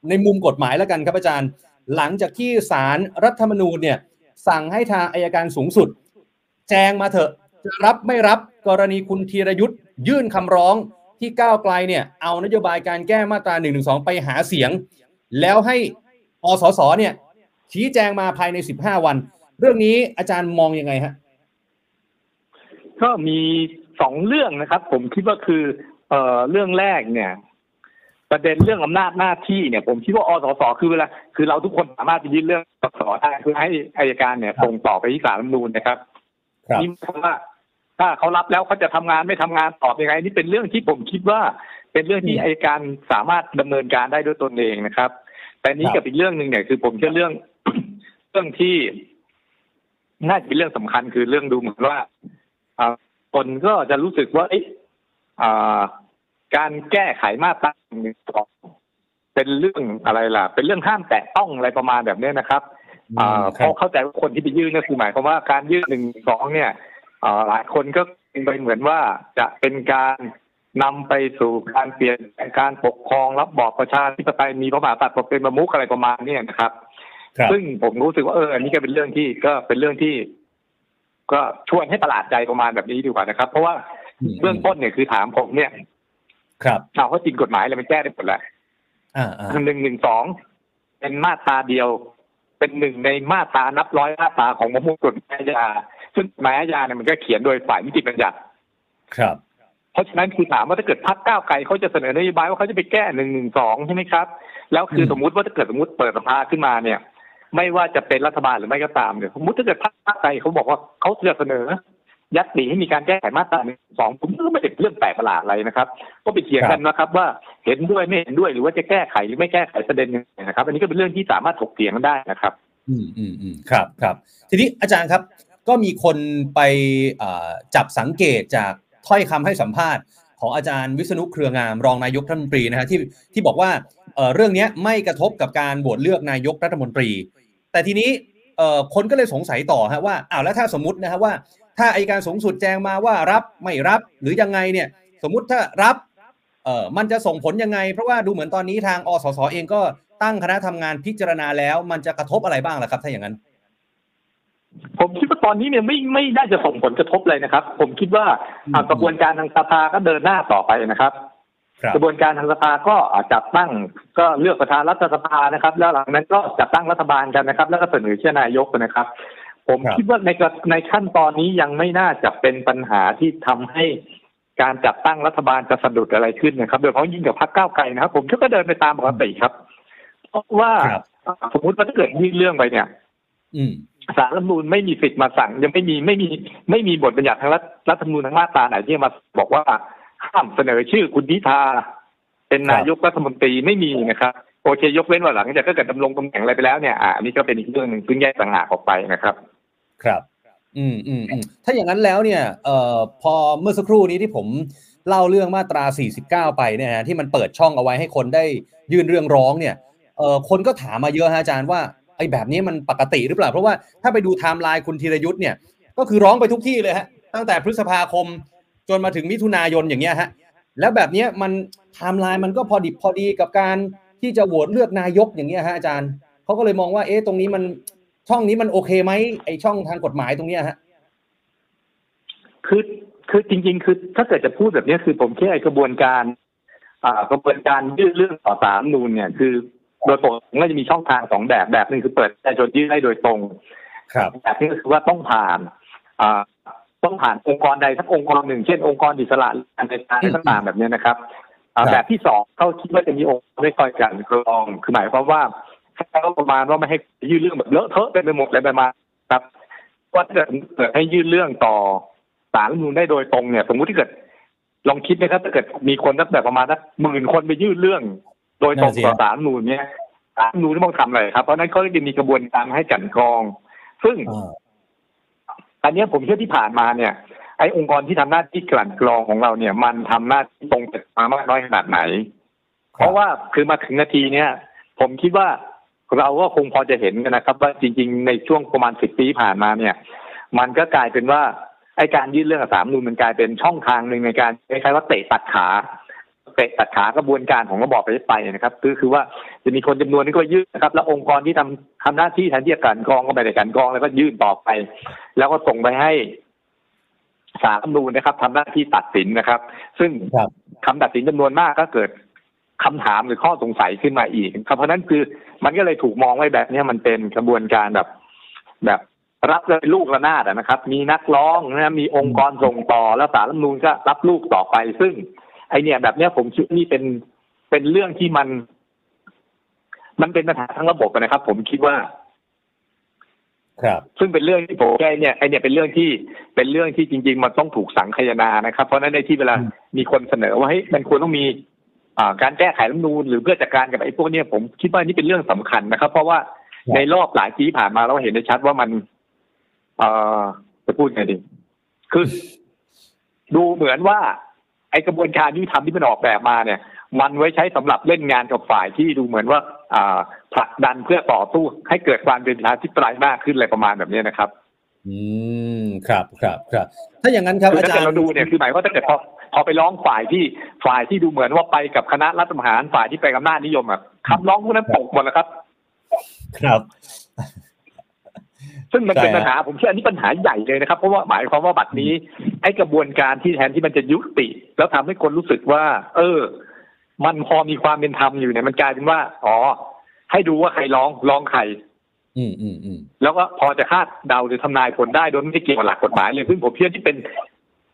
Speaker 2: ในมุมกฎหมายแล้วกันครับอาจารย์ หลังจากที่ศาลรัฐธรรมนูญเนี่ยสั่งให้ทางอายการสูงสุด แจงมาเถอะจะรับไม่รับกรณีคุณธีรยุทธ์ยื่นคำร้องที่ก้าวไกลเนี่ยเอานโยบายการแก้มาตรา1นึไปหาเสียง แล้วให้อสสเนี่ย ชี้แจงมาภายใน 15 วัน เรื่องนี้อาจารย์มองยังไงฮะ
Speaker 5: ก็มีสองเรื่องนะครับ ผมคิดว่าคือเอ่อเรื่องแรกเนี่ย ประเด็นเรื่องอำนาจหน้าที่เนี่ย ผมคิดว่าอสสคือเวลาคือเราทุกคนสามารถไปยื่นเรื่องอสสได้เพื่อให้อายการเนี่ยส่งต่อไปที่ศาลรัฐธรรมนูญนะครับ
Speaker 2: ครับ
Speaker 5: นี่หมายความว่าถ้าเขารับแล้วเขาจะทำงานไม่ทำงานตอบยังไง นี่เป็นเรื่องที่ผมคิดว่า เป็นเรื่องที่
Speaker 2: อืม
Speaker 5: อายการสามารถดำเนินการได้ด้วยตนเองนะครับ แต่นี้
Speaker 2: ครับ
Speaker 5: กับอีกเรื่องหนึ่งเนี่ยคือผมเชื่อเรื่องเรื่องที่น่าจะเป็นเรื่องสำคัญคือเรื่องดูเหมือนว่าอ่าคนก็จะรู้สึกว่าเอ๊ะอ่าการแก้ไขมาตราหนึ่งสองเป็นเรื่องอะไรล่ะ เป็นเรื่องห้ามแตะต้องอะไรประมาณแบบเนี้ยนะครับอ่าเพราะเข้าใจว่าคนที่ไปยื่นก็คือหมายความว่าการยื่นหนึ่งสองเนี่ยอ่าหลายคนก็ไปเหมือนว่าจะเป็นการ นำไปสู่การเปลี่ยนแปลงการปกครองรับบอบประชาธิปไตยมีพระมหากษัตริย์เป็นประมุขอะไรประมาณเนี้นะครับ
Speaker 2: ครับ
Speaker 5: ซึ่งผมรู้สึกว่าเอออันนี้ก็เป็นเรื่องที่ก็เป็นเรื่องที่ ก็ชวนให้ประหลาดใจประมาณแบบนี้ดีกว่านะครับ เพราะว่า
Speaker 2: อืม
Speaker 5: เบื้องต้นเนี่ยคือถามผมเนี่ย
Speaker 2: ครับ
Speaker 5: เอาเขาจริงกฎหมายอะไรมันแก้ได้หมดแหละ
Speaker 2: อ่าอ่า
Speaker 5: หนึ่งหนึ่งสองเป็นมาตราเดียว เป็นหนึ่งในมาตรานับร้อยมาตราของประมวลกฎหมายอาญาซึ่งกฎหมายอาญาเนี่ยมันก็เขียนโดยฝ่ายนิติบัญญัติ
Speaker 2: ครับ
Speaker 5: เพราะฉะนั้นคือถามว่าถ้าเกิดพรรคก้าวไกลเขาจะเสนอนโยบายว่าเขาจะไปแก้หนึ่งหนึ่งสองใช่ไหมครับ แล้วคือสมมุติว่าถ้าเกิดสมมติเปิดสภาขึ้นมาเนี่ย ไม่ว่าจะเป็นรัฐบาลหรือไม่ก็ตามเนี่ยสมมติถ้าเกิดพรรคก้าวไกลเขาบอกว่าเขาจะเสนอ ยัตติให้มีการแก้ไขมาตราหนึ่งสองผมก็ไม่ได้เป็นเรื่องแปลกประหลาดอะไรนะครับ ก็ไปเถียงกันนะครับ ว่าเห็นด้วยไม่เห็นด้วยหรือว่าจะแก้ไขหรือไม่แก้ไขประเด็นยังไงนะครับ อันนี้ก็เป็นเรื่องที่สามารถถกเถียงกันได้นะครับ
Speaker 2: อืมอืมอืมครับครับทีนี้อาจารย์ครับก็มีคนไปจับสังเกตจาก ถ้อยคำให้สัมภาษณ์ของอาจารย์วิษณุเครืองามรองนายกรัฐมนตรีนะฮะที่ที่บอกว่าเรื่องนี้ไม่กระทบกับการโหวตเลือกนายกรัฐมนตรี แต่ทีนี้คนก็เลยสงสัยต่อฮะว่าอ้าวแล้วถ้าสมมตินะฮะว่า ถ้าอัยการสูงสุดแจ้งมาว่ารับไม่รับหรือยังไงเนี่ยสมมุติถ้ารับเออมันจะส่งผลยังไง เพราะว่าดูเหมือนตอนนี้ทางอสสเองก็ตั้งคณะทำงานพิจารณาแล้ว มันจะกระทบอะไรบ้างล่ะครับ ถ้าอย่างนั้น
Speaker 5: ผมคิดว่าตอนนี้เนี่ยไม่ไม่น่าจะส่งผลกระทบเลยนะครับ ผมคิดว่าอ่า
Speaker 2: อืม
Speaker 5: กระบวนการทางสภาก็เดินหน้าต่อไปนะครับ
Speaker 2: ครับ
Speaker 5: กระบวนการทางสภาก็จัดตั้งก็เลือกประธานรัฐสภานะครับ แล้วหลังนั้นก็จัดตั้งรัฐบาลกันนะครับ แล้วก็เสนอชื่อนายกนะครับ ผม
Speaker 2: ครับ
Speaker 5: คิดว่าในกระในขั้นตอนนี้ยังไม่น่าจะเป็นปัญหาที่ทำให้การจัดตั้งรัฐบาลจะสะดุดอะไรขึ้นนะครับ โดยเฉพาะยิ่งกับพรรคก้าวไกลนะครับ ผมก็เดินไปตามปกติครับ เพราะว่า
Speaker 2: ครับ
Speaker 5: สมมติว่าถ้าเกิดยื่นเรื่องไปเนี่ย
Speaker 2: อืม
Speaker 5: สารรัฐธรรมนูญไม่มีสิทธิ์มาสั่ง ยังไม่มีไม่มีไม่มีบทบัญญัติทางรัฐรัฐธรรมนูญทางมาตราไหนที่มาบอกว่าห้ามเสนอชื่อคุณพิธาเป็นนายกรัฐมนตรีไม่มีนะครับโอเคยกเว้นว่าหลังจากถ้าเกิดดำรงตำแหน่งอะไรไปแล้วเนี่ยอ่าอันนี้ก็เป็นอีกเรื่องหนึ่งซึ่งแยกต่างหากออกไปนะครับ
Speaker 2: ครับ อืมอืมอืมถ้าอย่างนั้นแล้วเนี่ยเอ่อพอเมื่อสักครู่นี้ที่ผมเล่าเรื่องมาตรา 49 ไปเนี่ยฮะที่มันเปิดช่องเอาไว้ให้คนได้ยื่นเรื่องร้องเนี่ยเอ่อคนก็ถามมาเยอะฮะอาจารย์ว่า ไอ้แบบนี้มันปกติหรือเปล่า เพราะว่าถ้าไปดูไทม์ไลน์คุณธีรยุทธ์เนี่ยก็คือร้องไปทุกที่เลยฮะตั้งแต่พฤษภาคมจนมาถึงมิถุนายนอย่างเงี้ยฮะแล้วแบบนี้มันไทม์ไลน์มันก็พอดิบพอดีกับการที่จะโหวตเลือกนายกอย่างเงี้ยฮะอาจารย์เขาก็เลยมองว่าเอ๊ะตรงนี้มันช่องนี้มันโอเคไหมไอช่องทางกฎหมายตรงเนี้ยฮะ
Speaker 5: คือคือจริง ๆ คือถ้าเกิดจะพูดแบบนี้คือผมคิดไอกระบวนการ อ่ากระบวนการยื่นเรื่องต่อศาลรัฐธรรมนูญเนี่ยคือ โดยปกติก็จะมีช่องทางสองแบบแบบหนึ่งคือเปิดประชาชนยื่นได้โดยตรง
Speaker 2: ครับ
Speaker 5: แบบนี้ก็คือว่าต้องผ่านอ่าต้องผ่านองค์กรใดสักองค์กรหนึ่งเช่นองค์กรอิสระอันใดต่างๆแบบนี้นะครับอ่า
Speaker 2: ครับ
Speaker 5: แบบที่สองเขาคิดว่าจะมีองค์กรไม่ค่อยกันกรอง คือหมายความว่าเขาประมาณว่าไม่ให้ยื่นเรื่องแบบเลอะเทอะไปหมดเลยประมาณครับว่าถ้าเกิดเกิดให้ยื่นเรื่องต่อศาลรัฐธรรมนูญได้โดยตรงเนี่ย สมมุติถ้าเกิดลองคิดนะครับถ้าเกิดมีคนตั้งแต่ประมาณสักหมื่นคนไปยื่นเรื่อง โดยตรง
Speaker 2: นั่นสิ
Speaker 5: ต่อศาลรัฐธรรมนูญเนี่ยศาลรัฐธรรมนูญต้องทำอะไรครับ เพราะฉะนั้นเขาจะมีกระบวนการให้กลันกรอง ซึ่ง
Speaker 2: อ่า
Speaker 5: อันเนี้ยผมเชื่อที่ผ่านมาเนี่ยไอ้องค์กรที่ทำหน้าที่กลั่นกรองของเราเนี่ย มันทำหน้าที่ตรงไปมามากน้อยขนาดไหน เพราะว่าคือมาถึงนาทีเนี้ยผมคิดว่าเราก็คงพอจะเห็นกันนะครับ ว่าจริง ๆ ในช่วงประมาณสิบปีผ่านมาเนี่ย มันก็กลายเป็นว่าไอ้การยื่นเรื่องกับสามนูนมันกลายเป็นช่องทางหนึ่งในการคล้ายๆว่าเตะตัดขา เตะตัดขากระบวนการของระบอบประชาธิปไตยนะครับ คือคือว่าจะมีคนจำนวนที่ก็ยื่นนะครับ แล้วองค์กรที่ทำทำหน้าที่แทนที่จะกลั่นกรองก็ไปแต่กลั่นกรองแล้วก็ยื่นต่อไป แล้วก็ส่งไปให้ศาลรัฐธรรมนูญนะครับทำหน้าที่ตัดสินนะครับ ซึ่ง
Speaker 2: ครับ
Speaker 5: คำตัดสินจำนวนมากก็เกิดคำถามหรือข้อสงสัยขึ้นมาอีกครับเพราะฉะนั้นคือมันก็เลยถูกมองไว้แบบเนี้ยมันเป็นกระบวนการแบบ แบบรับเลยลูกระนาดอะนะครับ มีนักร้องนะมีองค์กรส่งต่อแล้วสารรัฐธรรมนูญก็รับลูกต่อไป ซึ่ง ไอเนี่ยแบบเนี้ยผมคิดว่านี่เป็นเป็นเรื่องที่มัน มันเป็นปัญหาทั้งระบบอะนะครับ ผมคิดว่า
Speaker 2: ครับ
Speaker 5: ซึ่งเป็นเรื่องที่ผมแก้เนี่ยไอเนี่ยเป็นเรื่องที่เป็นเรื่องที่จริง ๆ มันต้องถูกสังคายนานะครับ เพราะฉะนั้นในที่เวลา
Speaker 2: อืม
Speaker 5: มีคนเสนอว่าเฮ้ยมันควรต้องมีอ่าการแก้ไขรัฐธรรมนูญหรือเพื่อจัดการกับไอ้พวกเนี้ยผมคิดว่านี่เป็นเรื่องสำคัญนะครับ เพราะว่าในรอบหลายปีที่ผ่านมาเราเห็นได้ชัดว่ามัน เอ่อจะพูดไงดีคือดูเหมือนว่า ไอ้กระบวนการยุติธรรมที่มันออกแบบมาเนี่ย มันไว้ใช้สำหรับเล่นงานกับฝ่ายที่ดูเหมือนว่าอ่าผลักดันเพื่อต่อสู้ให้เกิดความเป็นประชาธิปไตยมากขึ้นอะไรประมาณแบบนี้นะครับ
Speaker 2: อืมครับครับครับถ้าอย่างนั้นครับ
Speaker 5: คือ
Speaker 2: อา
Speaker 5: ถ้า
Speaker 2: จาร
Speaker 5: เกิด
Speaker 2: ย์
Speaker 5: เราดูเนี่ยคือหมายว่าถ้าเกิดพอพอไปร้องฝ่ายที่ฝ่ายที่ดูเหมือนว่าไปกับคณะรัฐประหารฝ่ายที่ไปกับอำนาจนิยมอะคำร้องพวกนั้นตกหมดแล้วครับ
Speaker 2: ครับ
Speaker 5: ซึ่งมันเป็น
Speaker 2: ใช่ฮะ
Speaker 5: ปัญหาผมเชื่ออันนี้ปัญหาใหญ่เลยนะครับ เพราะว่าหมายความว่าบัตรนี้ ไอ้กระบวนการที่แทนที่มันจะยุติ แล้วทำให้คนรู้สึกว่า เออ มันพอมีความเป็นธรรมอยู่เนี่ยมันกลายเป็นว่า อ๋อ ให้ดูว่าใครร้องร้องใคร
Speaker 2: อืมอืมอืม
Speaker 5: แล้วก็พอจะคาดเดาหรือทำนายผลได้โดยไม่เกี่ยวกับหลักกฎหมายเลยซึ่งผมเชื่อที่เป็น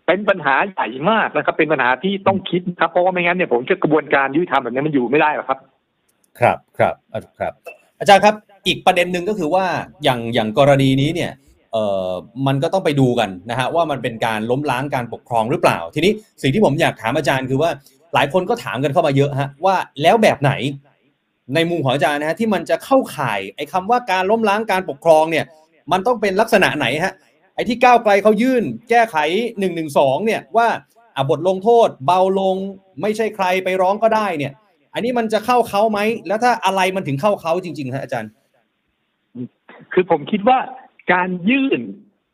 Speaker 5: เป็นปัญหาใหญ่มากนะครับ เป็นปัญหาที่ต้องคิดครับเพราะว่าไม่งั้นเนี่ยผมเชื่อกระบวนการยุติธรรมแบบนี้มันอยู่ไม่ได้หรอกครับ
Speaker 2: ครับครับอะครับ อาจารย์ครับ อีกประเด็นหนึ่งก็คือว่าอย่างอย่างกรณีนี้เนี่ยเอ่อมันก็ต้องไปดูกันนะฮะว่ามันเป็นการล้มล้างการปกครองหรือเปล่า ทีนี้สิ่งที่ผมอยากถามอาจารย์คือว่าหลายคนก็ถามกันเข้ามาเยอะฮะว่าแล้วแบบไหน ในมุมของอาจารย์นะฮะที่มันจะเข้าข่ายไอ้คำว่าการล้มล้างการปกครองเนี่ย มันต้องเป็นลักษณะไหนฮะไอ้ที่ก้าวไกลเขายื่น แก้ไขหนึ่งหนึ่งสองเนี่ยว่าอบทลงโทษ เบาลงไม่ใช่ใครไปร้องก็ได้เนี่ย อันนี้มันจะเข้าเขาไหมแล้วถ้าอะไรมันถึงเข้าเขาจริงๆฮะอาจารย์
Speaker 5: คือผมคิดว่าการยื่น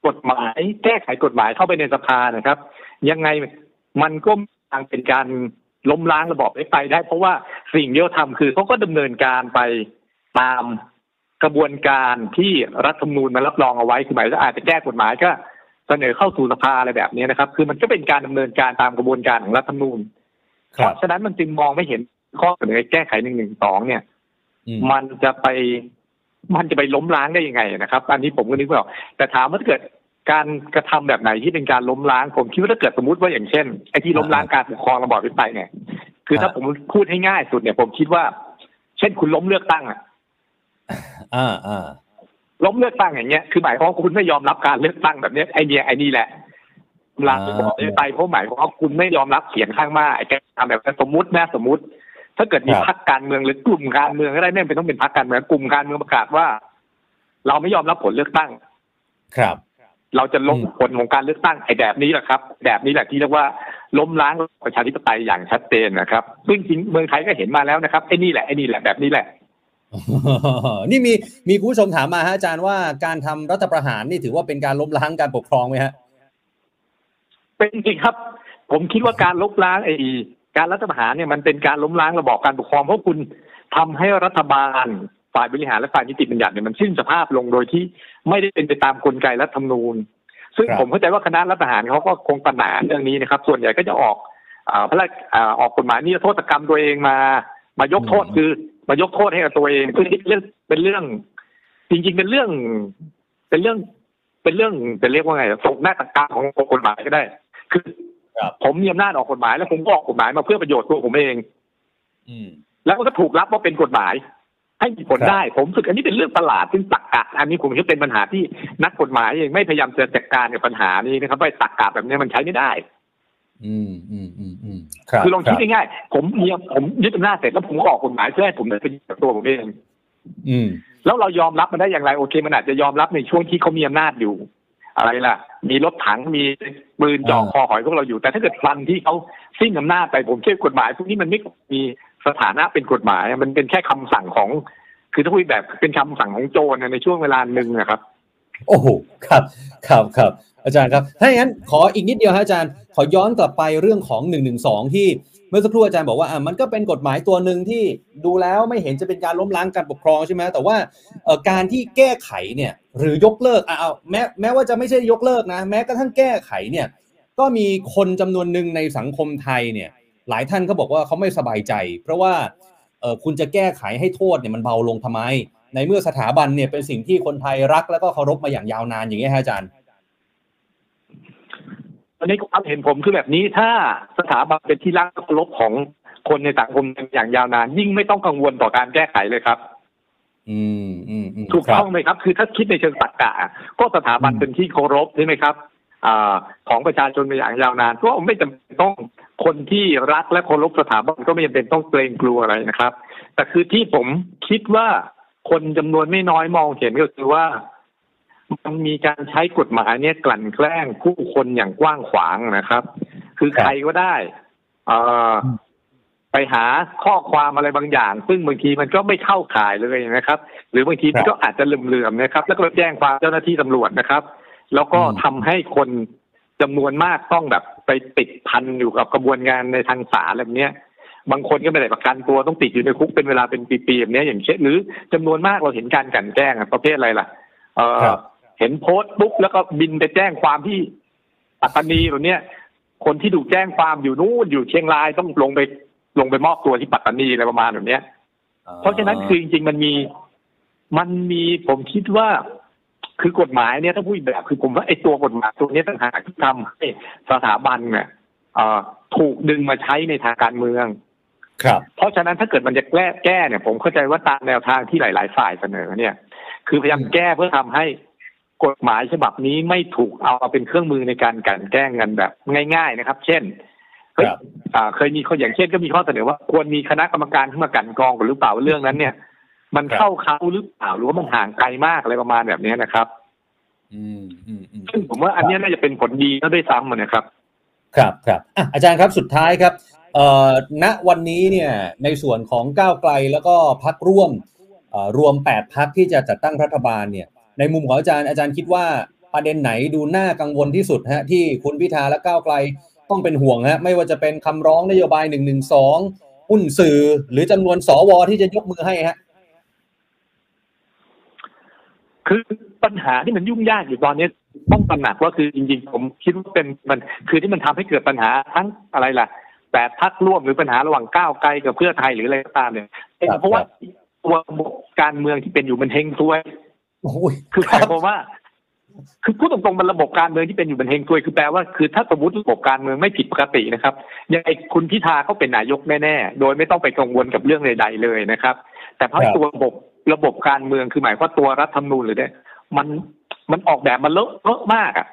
Speaker 5: กฎหมายแก้ไขกฎหมายเข้าไปในสภานะครับ ยังไงมันก็ทางเป็นการล้มล้างระบอบไปได้ เพราะว่าสิ่งที่เขาทำคือเขาก็ดำเนินการไปตามกระบวนการที่รัฐธรรมนูญมันรับรองเอาไว้คือหมายว่าอาจจะแก้กฎหมายก็เสนอเข้าสู่สภาอะไรแบบนี้นะครับ คือมันก็เป็นการดำเนินการตามกระบวนการของรัฐธรรมนูญเพราะฉะนั้นมันจึงมองไม่เห็นข้อเสนอแก้ไขหนึ่งหนึ่งสองเนี่ย
Speaker 2: อืม
Speaker 5: มันจะไป มันจะไปล้มล้างได้ยังไงนะครับ อันนี้ผมก็นึกไม่ออกแต่ถามว่าถ้าเกิดการกระทำแบบไหนที่เป็นการล้มล้าง ผมคิดว่าถ้าเกิดสมมติว่าอย่างเช่นไอ้ที่ล้มล้างการปกครองระบอบประชาธิปไตยเนี่ย คือถ้าผมพูดให้ง่ายสุดเนี่ย ผมคิดว่า เช่นคุณล้มเลือกตั้งอะ
Speaker 2: อ่าอ่า
Speaker 5: ล้มเลือกตั้งอย่างเงี้ยคือหมายความว่าคุณไม่ยอมรับการเลือกตั้งแบบเนี้ยไอ้เนี่ยไอ้นี่แหละล้มล้างระบอบประชาธิปไตยเพราะหมายความว่าคุณไม่ยอมรับเสียงข้างมากไอ้การทำแบบนั้นสมมตินะสมมติ ถ้าเกิดมีพรรคการเมืองหรือกลุ่มการเมืองก็ได้ไม่จำเป็นต้องเป็นพรรคการเมืองกลุ่มการเมืองประกาศว่า เราไม่ยอมรับผลเลือกตั้ง
Speaker 2: ครับ
Speaker 5: เราจะล้ม
Speaker 2: อืม
Speaker 5: ผลของการเลือกตั้งไอ้แบบนี้แหละครับ แบบนี้แหละที่เรียกว่าล้มล้างประชาธิปไตยอย่างชัดเจนนะครับ ซึ่งจริงเมืองไทยก็เห็นมาแล้วนะครับไอ้นี่แหละไอ้นี่แหละแบบนี้แหละ
Speaker 2: นี่มีมีคุณผู้ชมถามมาฮะอาจารย์ว่าการทำรัฐประหารนี่ถือว่าเป็นการล้มล้างการปกครองไหมฮะ
Speaker 5: เป็นจริงครับ ผมคิดว่าการลบล้างไอ้ การรัฐประหารเนี่ยมันเป็นการล้มล้างระบอบการปกครองเพราะคุณทำให้รัฐบาลฝ่ายบริหารและฝ่ายนิติบัญญัติเนี่ยมันสิ้นสภาพลงโดยที่ไม่ได้เป็นไปตามกลไกรัฐธรรมนูญ ซึ่ง
Speaker 2: ครับ
Speaker 5: ผมเข้าใจว่าคณะรัฐประหารเขาก็คงปัญหาเรื่องนี้นะครับ ส่วนใหญ่ก็จะออกอ่าพระราชอ่าออกกฎหมายนิรโทษกรรมตัวเองมา มายกโทษคือมายกโทษให้กับตัวเองซึ่งนี่เป็นเรื่องเป็นเรื่อง จริง ๆ เป็นเรื่อง เป็นเรื่อง เป็นเรื่องเป็นเรียกว่าไงส่งหน้าตะการของกฎหมายก็ได้ คือ
Speaker 2: ครับ
Speaker 5: ผมมีอำนาจออกกฎหมายแล้วผมก็ออกกฎหมายมาเพื่อประโยชน์ตัวผมเอง
Speaker 2: อืม
Speaker 5: แล้วมันก็ถูกรับว่าเป็นกฎหมาย ให้มีผล
Speaker 2: ครับ
Speaker 5: ได้ ผมรู้สึกอันนี้เป็นเรื่องประหลาดซึ่งตักกะ อันนี้ผมคิดว่าเป็นปัญหาที่นักกฎหมายเองไม่พยายามจะจัดการกับปัญหานี้นะครับไปตักกะแบบนี้มันใช้ไม่ได้
Speaker 2: อืมอืมอืมอืมครับ
Speaker 5: คือลองคิด
Speaker 2: รับ
Speaker 5: ง่ายๆผมมีผมยึดอำนาจเสร็จแล้วผมก็ออกกฎหมายเพื่อให้ผมได้ประโยชน์กับตัวผมเอง
Speaker 2: อืม
Speaker 5: แล้วเรายอมรับมันได้อย่างไรโอเค มันอาจจะยอมรับในช่วงที่เขามีอำนาจอยู่ อะไรล่ะ มีรถถังมีปืนจ่อ
Speaker 2: อ่า
Speaker 5: คอหอยพวกเราอยู่ แต่ถ้าเกิดฟันที่เขาสิ้นอำนาจไปผมเชื่อกฎหมายพวกนี้มันไม่มีสถานะเป็นกฎหมาย มันเป็นแค่คำสั่งของ คือถ้าคุยแบบเป็นคำสั่งของโจรในช่วงเวลาหนึ่งนะครับ
Speaker 2: โอ้โหครับครับครับอาจารย์ครับ ถ้าอย่างนั้นขออีกนิดเดียวฮะอาจารย์ ขอย้อนกลับไปเรื่องของ1นึที่เมื่อสักครู่อาจารย์บอกว่าอะมันก็เป็นกฎหมายตัวหนึ่งที่ดูแล้วไม่เห็นจะเป็นการล้มล้างการปกครองใช่ไหมแต่ว่าเอ่อการที่แก้ไขเนี่ย หรือยกเลิกอะเอาแม้แม้ว่าจะไม่ใช่ยกเลิกนะ แม้กระทั่งแก้ไขเนี่ยก็มีคนจำนวนหนึ่งในสังคมไทยเนี่ยหลายท่านก็บอกว่าเขาไม่สบายใจ เพราะว่าเออคุณจะแก้ไขให้โทษเนี่ยมันเบาลงทำไม ในเมื่อสถาบันเนี่ยเป็นสิ่งที่คนไทยรักแล้วก็เคารพมาอย่างยาวนานอย่างเงี้ฮะอาจารย์
Speaker 5: อันนี้ความเห็นผมคือแบบนี้ถ้าสถาบันเป็นที่รักเคารพของคนในสังคมอย่างยาวนาน ยิ่งไม่ต้องกังวลต่อการแก้ไขเลยครับ ถูก
Speaker 2: ครับ
Speaker 5: ต้องไหมครับ คือถ้าคิดในเชิงตรรกะ ก็สถาบัน
Speaker 2: อืม
Speaker 5: เป็นที่เคารพใช่ไหมครับอาของประชาชนมาอย่างยาวนาน ก็ไม่จำเป็นต้องคนที่รักและเคารพสถาบันก็ไม่จำเป็นต้องเกรงกลัวอะไรนะครับ แต่คือที่ผมคิดว่าคนจำนวนไม่น้อยมองเห็นก็คือว่ามันมีการใช้กฎหมายเนี่ยกลั่นแกล้งผู้คนอย่างกว้างขวางนะครับ คือ
Speaker 2: ครับ
Speaker 5: ใครก็ได้ เอ่ออ ไปหาข้อความอะไรบางอย่าง ซึ่งบางทีมันก็ไม่เข้าข่ายเลยนะครับ หรือบางทีมันก็อาจจะเหลื่อมๆนะครับ แล้วก็ไปแจ้งความเจ้าหน้าที่ตำรวจนะครับ แล้วก็
Speaker 2: อืม
Speaker 5: ทำให้คนจำนวนมากต้องแบบไปติดพันอยู่กับกระบวนการในทางศาลแบบเนี้ย บางคนก็ไม่ได้ประกันตัวต้องติดอยู่ในคุกเป็นเวลาเป็นปีๆแบบเนี้ยอย่างเช่นหรือจำนวนมากเราเห็นการกลันแกล้งอะประเภทอะไรล่ะ เออ
Speaker 2: ครับ
Speaker 5: เห็นโพสต์ปุ๊บแล้วก็บินไปแจ้งความที่ปัตตานีหรือเนี้ยคนที่ถูกแจ้งความอยู่นู่นอยู่เชียงรายต้องลงไป ลงไปมอบตัวที่ปัตตานีอะไรประมาณแบบเนี้ย เพราะฉะนั้นคือจริงๆมันมี มันมีผมคิดว่าคือกฎหมายเนี่ยถ้าพูดอีกแบบคือผมว่าไอ้ตัวกฎหมายตัวเนี้ยต่างหากที่ทำให้สถาบันเนี่ยเอ่อถูกดึงมาใช้ในทางการเมือง
Speaker 2: ครับ
Speaker 5: เพราะฉะนั้นถ้าเกิดมันจะแก้แก้เนี่ย ผมเข้าใจว่าตามแนวทางที่หลาย ๆ ฝ่ายเสนอเนี่ย คือพยายามแก้เพื่อทำให้กฎหมายฉบับนี้ไม่ถูกเอามาเป็นเครื่องมือในการกลั่นแกล้งกันแบบง่าย ๆ นะครับ เช่น เฮ้ย
Speaker 2: ครับ
Speaker 5: อ่าเคยมีข้ออย่างเช่นก็มีข้อเสนอว่าควรมีคณะกรรมการขึ้นมากลันกรองกันหรือเปล่าว่าเรื่องนั้นเนี่ย มัน
Speaker 2: ครับ
Speaker 5: เข้าเขาหรือเปล่าหรือว่ามันห่างไกลมากอะไรประมาณแบบนี้นะครับ
Speaker 2: อืมอืมอืม
Speaker 5: ซึ่งผมว่าอันเนี้ยน่าจะเป็นผลดีก็ด้วยซ้ำอะนะครับ
Speaker 2: ครับครับอะอาจารย์ครับสุดท้ายครับเอ่อณวันนี้เนี่ยในส่วนของก้าวไกลแล้วก็พักร่วมเอ่อรวม 8พักที่จะจัดตั้งรัฐบาลเนี่ย ในมุมของอาจารย์อาจารย์คิดว่าประเด็นไหนดูน่ากังวลที่สุดฮะที่คุณพิธาและก้าวไกล ต้องเป็นห่วงฮะไม่ว่าจะเป็นคำร้องนโยบาย1นึหุ้นสื่อหรือจำนวนสวที่จะยกมือให้ฮะ
Speaker 5: คือปัญหาที่มันยุ่งยากอยู่ตอนนี้ต้องตระหนักว่าคือจริงๆ ผมคิดว่าเป็นมันคือที่มันทำให้เกิดปัญหาทั้งอะไรล่ะแต่พักร่วมหรือปัญหาระหว่างก้าวไกลกับเพื่อไทยหรืออะไรก็ตามเนี่ยเป็น
Speaker 2: ครับ
Speaker 5: เพราะว่าตัวระบบการเมืองที่เป็นอยู่มันเฮงซวย
Speaker 2: โอ้ย
Speaker 5: คือหมายความว่า คือพูดตรงๆมันระบบการเมืองที่เป็นอยู่มันเฮงซวยคือแปลว่าคือถ้าสมมติระบบการเมืองไม่ผิดปกตินะครับยังไงคุณพิธาก็เป็นนายกแน่ๆโดยไม่ต้องไปกังวลกับเรื่องใดๆเลยนะครับ แต่เพราะ
Speaker 2: ครับ
Speaker 5: ตัวระบบระบบการเมืองคือหมายความว่าตัวรัฐธรรมนูญหรือเนี่ยมันมันออกแบบมาเลอะเทอะมากอะ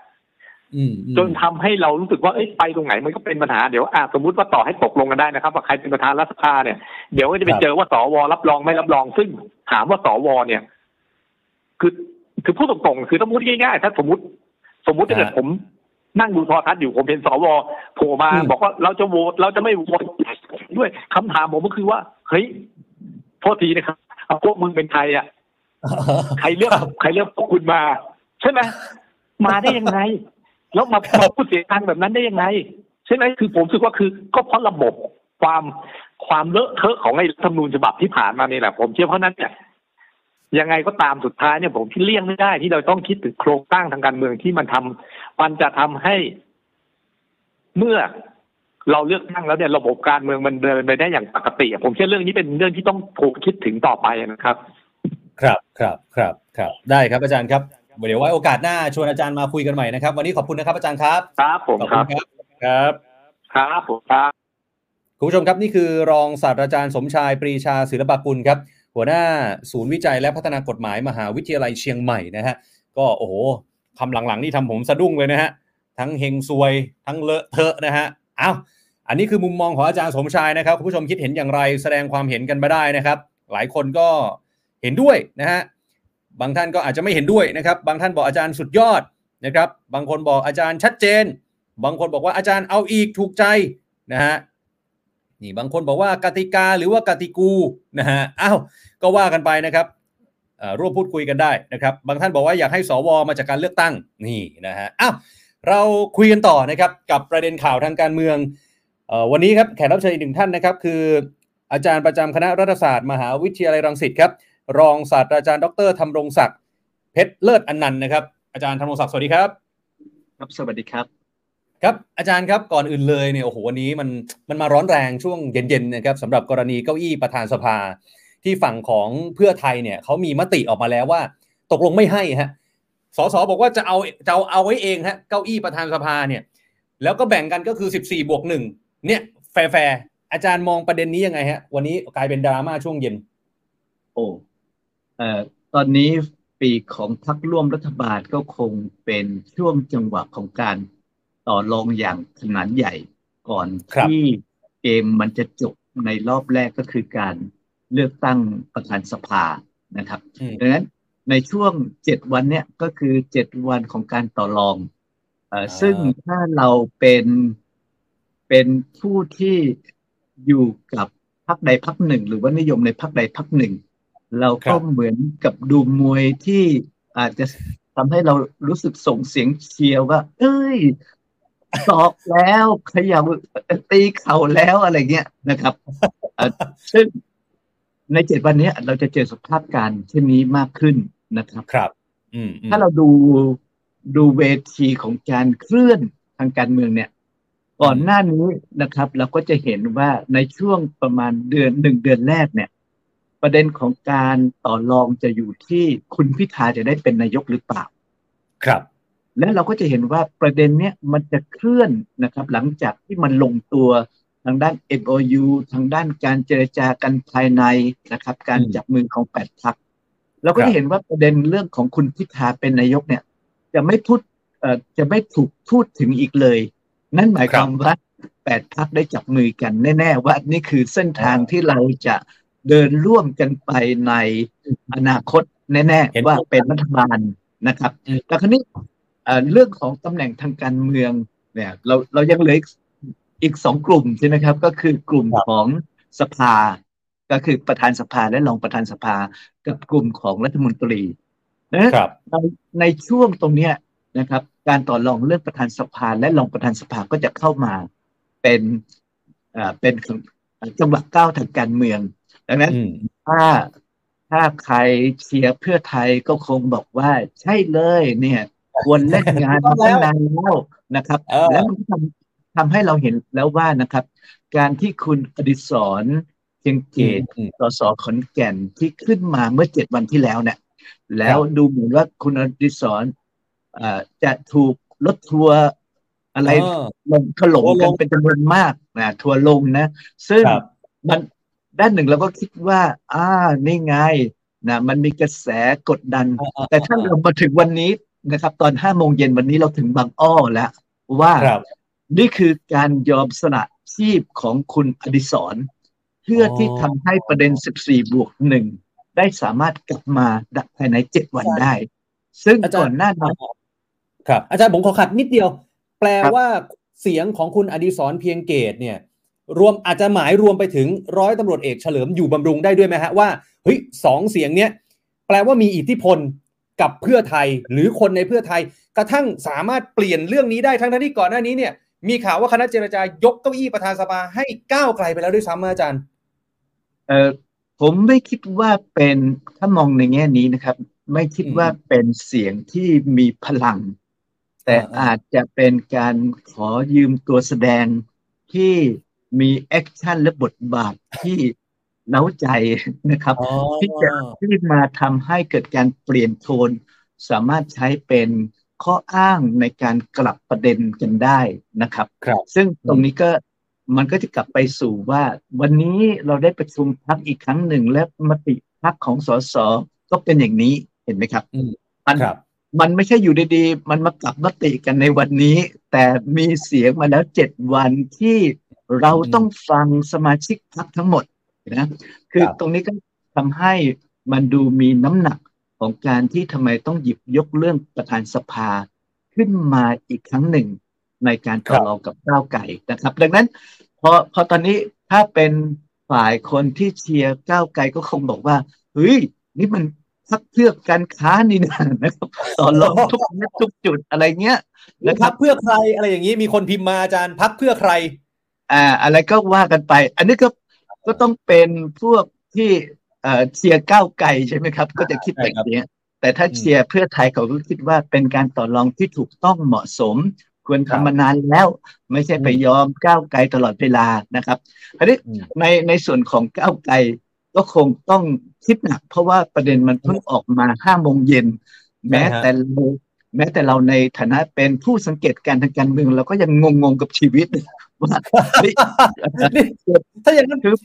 Speaker 2: อืมอืม
Speaker 5: จนทำให้เรารู้สึกว่าเอ้ยไปตรงไหนมันก็เป็นปัญหาเดี๋ยวอาสมมติว่าต่อให้ตกลงกันได้นะครับ ว่าใครเป็นประธานรัฐสภาเนี่ยเดี๋ยวก็จะไปเจอว่าสวรับรองไม่รับรองซึ่งถามว่าสวเนี่ย คือ คือพูดตรงๆคือต้องพูดง่ายๆถ้าสมมติ สมมติถ้าเกิดผมนั่งดูโทรทัศน์อยู่ผมเห็นสวโผล่มา บอกว่าเราจะโหวตเราจะไม่โหวตด้วยคำถามผมก็คือว่า เฮ้ยโทษทีนะครับเอาพวกมึงเป็นใครอะใครเลือกใครเลือกพวกคุณมา ใช่ไหมมาได้ยังไง แล้วมามาพูดเสียงดังแบบนั้นได้ยังไง ใช่ไหมคือผมรู้สึกว่าคือ ก็เพราะระบบความความเลอะเทอะของไอ้รัฐธรรมนูญฉบับที่ผ่านมานี่แหละผมเชื่อเพราะนั้นเนี่ย ยังไงก็ตามสุดท้ายเนี่ยผมที่เลี่ยงไม่ได้ที่เราต้องคิดถึงโครงสร้างทางการเมืองที่มันทำมันจะทำให้เมื่อเราเลือกตั้งแล้วเนี่ยระบบการเมืองมันเดินไปได้อย่างปกติอะผมเชื่อเรื่องนี้เป็นเรื่องที่ต้องถูกคิดถึงต่อไปนะครับ
Speaker 2: ครับครับครับครับ ได้ครับอาจารย์ครับเดี๋ยวไว้โอกาสหน้าชวนอาจารย์มาคุยกันใหม่นะครับ วันนี้ขอบคุณนะครับอาจารย์ครับ
Speaker 5: ครับผม
Speaker 2: ขอบ
Speaker 5: ค
Speaker 2: คุ
Speaker 5: รั
Speaker 2: ณ
Speaker 5: บ
Speaker 2: ครับครับ
Speaker 5: ครับผมครับ
Speaker 2: คุณผู้ชมครับนี่คือรองศาสตราจารย์สมชายปรีชาศิลปกุลครับ หัวหน้าศูนย์วิจัยและพัฒนากฎหมายมหาวิทยาลัยเชียงใหม่นะฮะก็โอ้โหคำหลังๆนี่ทำผมสะดุ้งเลยนะฮะทั้งเฮงซวยทั้งเลอะเทอะนะฮะอ้าวอันนี้คือมุมมองของอาจารย์สมชายนะครับคุณผู้ชมคิดเห็นอย่างไรแสดงความเห็นกันมาได้นะครับ หลายคนก็เห็นด้วยนะฮะบางท่านก็อาจจะไม่เห็นด้วยนะครับ บางท่านบอกอาจารย์สุดยอดนะครับ บางคนบอกอาจารย์ชัดเจน บางคนบอกว่าอาจารย์เอาอีกถูกใจนะฮะ นี่บางคนบอกว่ากติกาหรือว่ากติกูนะฮะอ้าวก็ว่ากันไปนะครับร่วมพูดคุยกันได้นะครับ บางท่านบอกว่าอยากให้สวมาจากการเลือกตั้งนี่นะฮะอ้าวเราคุยกันต่อนะครับกับประเด็นข่าวทางการเมืองอวันนี้ครับแขกรับเชิญอีกหนึ่งท่านนะครับ คืออาจารย์ประจำคณะรัฐศาสตร์ มหาวิทยาลัยรังสิตครับ รองศาสตราจารย์ดรธรรมรงศักดิ์เพชรเลิศอนันต์นะครับอาจารย์ธรรมรงศักดิ์สวัสดีครับ
Speaker 6: ครับสวัสดีครับ
Speaker 2: ครับอาจารย์ครับก่อนอื่นเลยเนี่ยโอ้โหวันนี้มันมันมาร้อนแรงช่วงเย็นๆนะครับสำหรับกรณีเก้าอี้ประธานสภา ที่ฝั่งของเพื่อไทยเนี่ยเขามีมติออกมาแล้วว่า ตกลงไม่ให้ฮะสสบอกว่าจะเอาจะเอาเอาไว้เองฮะเก้าอี้ประธานสภาเนี่ยแล้วก็แบ่งกันก็คือ 14บวกหนึ่งเนี่ยแฟร์อาจารย์มองประเด็นนี้ยังไงฮะ วันนี้กลายเป็นดราม่าช่วงเย็น
Speaker 6: โอ้เอ่อตอนนี้ปีของพรรคร่วมรัฐบาลก็คงเป็นช่วงจังหวะของการ ต่อรองอย่างขนาดใหญ่ก่อน
Speaker 2: ครับ
Speaker 6: ที่เกมมันจะจบในรอบแรกก็คือการเลือกตั้งประธานสภานะครับ
Speaker 2: อืม
Speaker 6: ดังนั้นในช่วงเจ็ดวันเนี้ยก็คือเจ็ดวันของการต่อรองเอ่ออาซึ่งถ้าเราเป็นเป็นผู้ที่อยู่กับพรรคใดพรรคหนึ่ง หรือว่านิยมในพรรคใดพรรคหนึ่ง เรา
Speaker 2: ครั
Speaker 6: ก็
Speaker 2: บ
Speaker 6: เหมือนกับดูมวยที่อาจจะทำให้เรารู้สึกส่งเสียงเชียร์ว่า เอ้ย ตอกแล้วเขย่าตีเข่าแล้วอะไรเงี้ยนะครับเอ่อซึ่งในเจ็ดวันเนี้ยเราจะเจอสภาพการเช่นนี้มากขึ้นนะครับ
Speaker 2: ครับ อืมอืม
Speaker 6: ถ้าเราดูดูเวทีของการเคลื่อนทางการเมืองเนี่ย ก่อนหน้านี้นะครับ เราก็จะเห็นว่าในช่วงประมาณเดือนหนึ่งเดือนแรกเนี่ย ประเด็นของการต่อรองจะอยู่ที่คุณพิธาจะได้เป็นนายกหรือเปล่า
Speaker 2: ครับ
Speaker 6: และเราก็จะเห็นว่าประเด็นเนี้ยมันจะเคลื่อนนะครับ หลังจากที่มันลงตัวทางด้าน MOU ทางด้านการเจรจากันภายในนะครับ การจับมือของแปดพักเราก็จะเห็นว่าประเด็นเรื่องของคุณพิธาเป็นนายกเนี่ย จะไม่พูดจะไม่ถูกพูดถึงอีกเลย นั่นหมายความว่าแปดพักได้จับมือกันแน่ ๆ ว่านี่คือเส้นทางที่เราจะเดินร่วมกันไปในอนาคตแน่ ๆ ว่าเป็นรัฐบาลนะครับแต่คราวนี้ เอ่อเรื่องของตำแหน่งทางการเมืองเนี่ยเราเรายังเหลืออีกอีกสองกลุ่มใช่ไหมครับ ก็คือกลุ่ม
Speaker 2: ครับ
Speaker 6: ของสภา ก็คือประธานสภาและรองประธานสภา กับกลุ่มของรัฐมนตรีนะครับในในช่วงตรงเนี้ยนะครับ การต่อรองเรื่องประธานสภา และรองประธานสภาก็จะเข้ามาเป็นเอ่อเป็นจังหวะก้าวทางการเมือง ดังนั้น
Speaker 2: อืม
Speaker 6: ถ้าถ้าใครเชียร์เพื่อไทยก็คงบอกว่าใช่เลยเนี่ย ควรเล่นงานมาตั้งนานแล้วนะครับ
Speaker 2: เออ
Speaker 6: แล้วมันก็ทำทำให้เราเห็นแล้วว่านะครับ การที่คุณอดิศรเพียงเกต
Speaker 2: อืม
Speaker 6: สสขอนแก่นที่ขึ้นมาเมื่อเจ็ดวันที่แล้วเนี่ยแล้วดูเหมือนว่าคุณอดิศรเอ่อจะถูกรถทัวร์อะไร
Speaker 2: เออ
Speaker 6: ลงถล่ม
Speaker 2: ทัวร์ล
Speaker 6: กัน
Speaker 2: ง
Speaker 6: เป็นจำนวนมากนะทัวร์ลงนะ ซึ่ง
Speaker 2: ครับ
Speaker 6: มันด้านหนึ่งเราก็คิดว่า อ่านี่ไงนะมันมีกระแสกดดัน แต่ถ้าเรามาถึงวันนี้ นะครับ ตอนห้าโมงเย็นวันนี้เราถึงบางอ้อแล้ว ว่า
Speaker 2: ครับ
Speaker 6: นี่คือการยอมสละชีพของคุณอดิศรเพื่อที่ทำให้ประเด็น 14 บวกหนึ่งได้สามารถกลับมาภายในเจ็ดวันได้ ซึ่ง
Speaker 2: อาจารย์
Speaker 6: ก่อนหน้านั้น
Speaker 2: ครับ อาจารย์ผมขอขัดนิดเดียว แปล
Speaker 6: ครับ
Speaker 2: ว่าเสียงของคุณอดิศรเพียงเกตเนี่ย รวมอาจจะหมายรวมไปถึงร้อยตำรวจเอกเฉลิมอยู่บำรุงได้ด้วยไหมฮะว่าเฮ้ยสองเสียงเนี้ยแปลว่ามีอิทธิพล กับเพื่อไทยหรือคนในเพื่อไทย กระทั่งสามารถเปลี่ยนเรื่องนี้ได้ทั้งที่ก่อนหน้านี้เนี่ย มีข่าวว่าคณะเจรจายกเก้าอี้ประธานสภาให้ก้าวไกลไปแล้วด้วยซ้ำอาจารย์
Speaker 6: เออผมไม่คิดว่าเป็นถ้ามองในแง่นี้นะครับ ไม่คิดว่าเป็นเสียงที่มีพลัง แต่อาจจะเป็นการขอยืมตัวแสดงที่มี action และบทบาทที่ เร้าใจนะครับที่จะที่มาทำให้เกิดการเปลี่ยนโทน สามารถใช้เป็นข้ออ้างในการกลับประเด็นกันได้นะครับ
Speaker 2: ครับ
Speaker 6: ซึ่งตรงนี้ก็มันก็จะกลับไปสู่ว่า วันนี้เราได้ประชุมพักอีกครั้งหนึ่ง และมติพักของสสก็เป็นอย่างนี้เห็นไหมครับมันมันไม่ใช่อยู่ดีๆ มันมากลับมติกันในวันนี้ แต่มีเสียงมาแล้วเจ็ดวันที่เราต้องฟังสมาชิกพักทั้งหมด นะคือตรงนี้ก็ทำให้มันดูมีน้ำหนักของการที่ทำไมต้องหยิบยกเรื่องประธานสภาขึ้นมาอีกครั้งหนึ่งในการต่อรองกับก้าวไก่นะครับ ดังนั้นพอพอตอนนี้ถ้าเป็นฝ่ายคนที่เชียร์ก้าวไก่ก็คงบอกว่าเฮ้ยนี่มันพักเพื่อการค้านี่นะนะครับต่อรองทุกนัดทุกจุดอะไรเงี้ย
Speaker 2: นะครับเพื่อใครอะไรอย่างนี้มีคนพิมพ์มาอาจารย์พักเพื่อใคร
Speaker 6: อ่า อะไรก็ว่ากันไป อันนี้ก็ ก็ต้องเป็นพวกที่เอ่อเชียร์ก้าวไก่ใช่ไหมครับ ก็จะคิดแบบนี้แต่ถ้าเชียร์เพื่อไทยเขาก็คิดว่าเป็นการต่อรองที่ถูกต้องเหมาะสม ควรทำมานานแล้ว ไม่ใช่ไปยอมก้าวไกลตลอดเวลานะครับคราวนี้ในในส่วนของก้าวไกลก็คงต้องคิดหนักเพราะว่าประเด็นมันเพิ่งออกมาห้าโมงเย็นแม้แต่เรา แม้แต่เราในฐานะเป็นผู้สังเกตการทางการเมืองเราก็ยังงงๆกับชีวิตว่า
Speaker 2: ถ้าอย่างนั้นคือ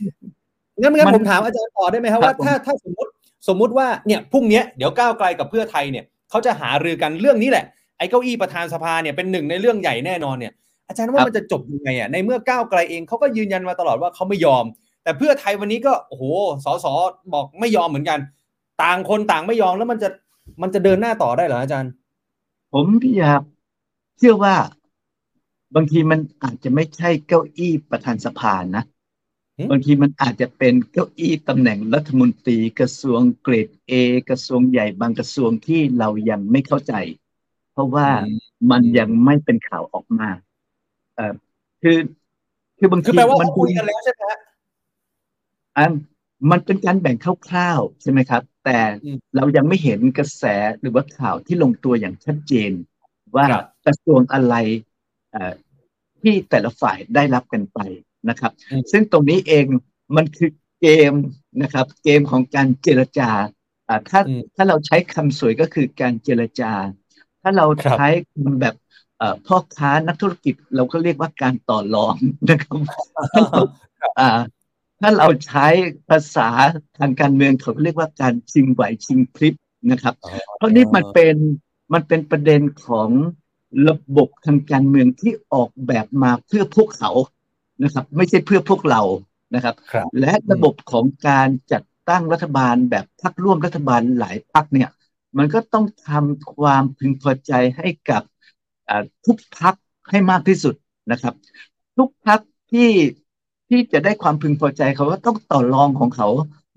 Speaker 2: งั้นงั้นผมถามอาจารย์ต่อได้ไหมครับว่าถ้าถ้าสมมติสมมุติว่าเนี่ยพรุ่งนี้เดี๋ยวก้าวไกลกับเพื่อไทยเนี่ยเขาจะหารือกันเรื่องนี้แหละไอ้เก้าอี้ประธานสภาเนี่ยเป็นหนึ่งในเรื่องใหญ่แน่นอนเนี่ย อาจารย์ว่ามันจะจบยังไงอะในเมื่อก้าวไกลเองเขาก็ยืนยันมาตลอดว่าเขาไม่ยอม แต่เพื่อไทยวันนี้ก็โอ้โหสสบอกไม่ยอมเหมือนกัน ต่างคนต่างไม่ยอมแล้วมันจะมันจะเดินหน้าต่อได้เหรออาจารย์
Speaker 6: ผมพี่ยาเชื่อว่าบางทีมันอาจจะไม่ใช่เก้าอี้ประธานสภานะ บางทีมันอาจจะเป็นเก้าอี้ตำแหน่งรัฐมนตรีกระทรวงเกรดเอกระทรวงใหญ่บางกระทรวงที่เรายังไม่เข้าใจ เพราะว่ามันยังไม่เป็นข่าวออกมา เออคือคือบางที
Speaker 2: มันคุยกันแล้วใช่ไหม
Speaker 6: อ่า มันเป็นการแบ่งคร่าวๆใช่ไหมครับ แต่เรายังไม่เห็นกระแสหรือว่าข่าวที่ลงตัวอย่างชัดเจน ว่ากระทรวงอะไรที่แต่ละฝ่ายได้รับกันไปนะครับ ซึ่งตรงนี้เองมันคือเกมนะครับ เกมของการเจรจาถ้าถ้าเราใช้คำสวยก็คือการเจรจา ถ้าเราใช้แบบพ่อค้านักธุรกิจเราก็เรียกว่าการต่อรองนะครับ ถ้าเราใช้ภาษาทางการเมืองเขาเรียกว่าการชิงไหวชิงคลิปนะครับ เพราะนี่มันเป็นมันเป็นประเด็นของระบบทางการเมืองที่ออกแบบมาเพื่อพวกเขานะครับ ไม่ใช่เพื่อพวกเรานะครับ
Speaker 2: รบ
Speaker 6: และระบบของการจัดตั้งรัฐบาลแบบพักร่วมรัฐบาลหลายพักเนี่ย มันก็ต้องทำความพึงพอใจให้กับทุกพักให้มากที่สุดนะครับ ทุกพักที่ ที่จะได้ความพึงพอใจเขาก็ต้องต่อรองของเขา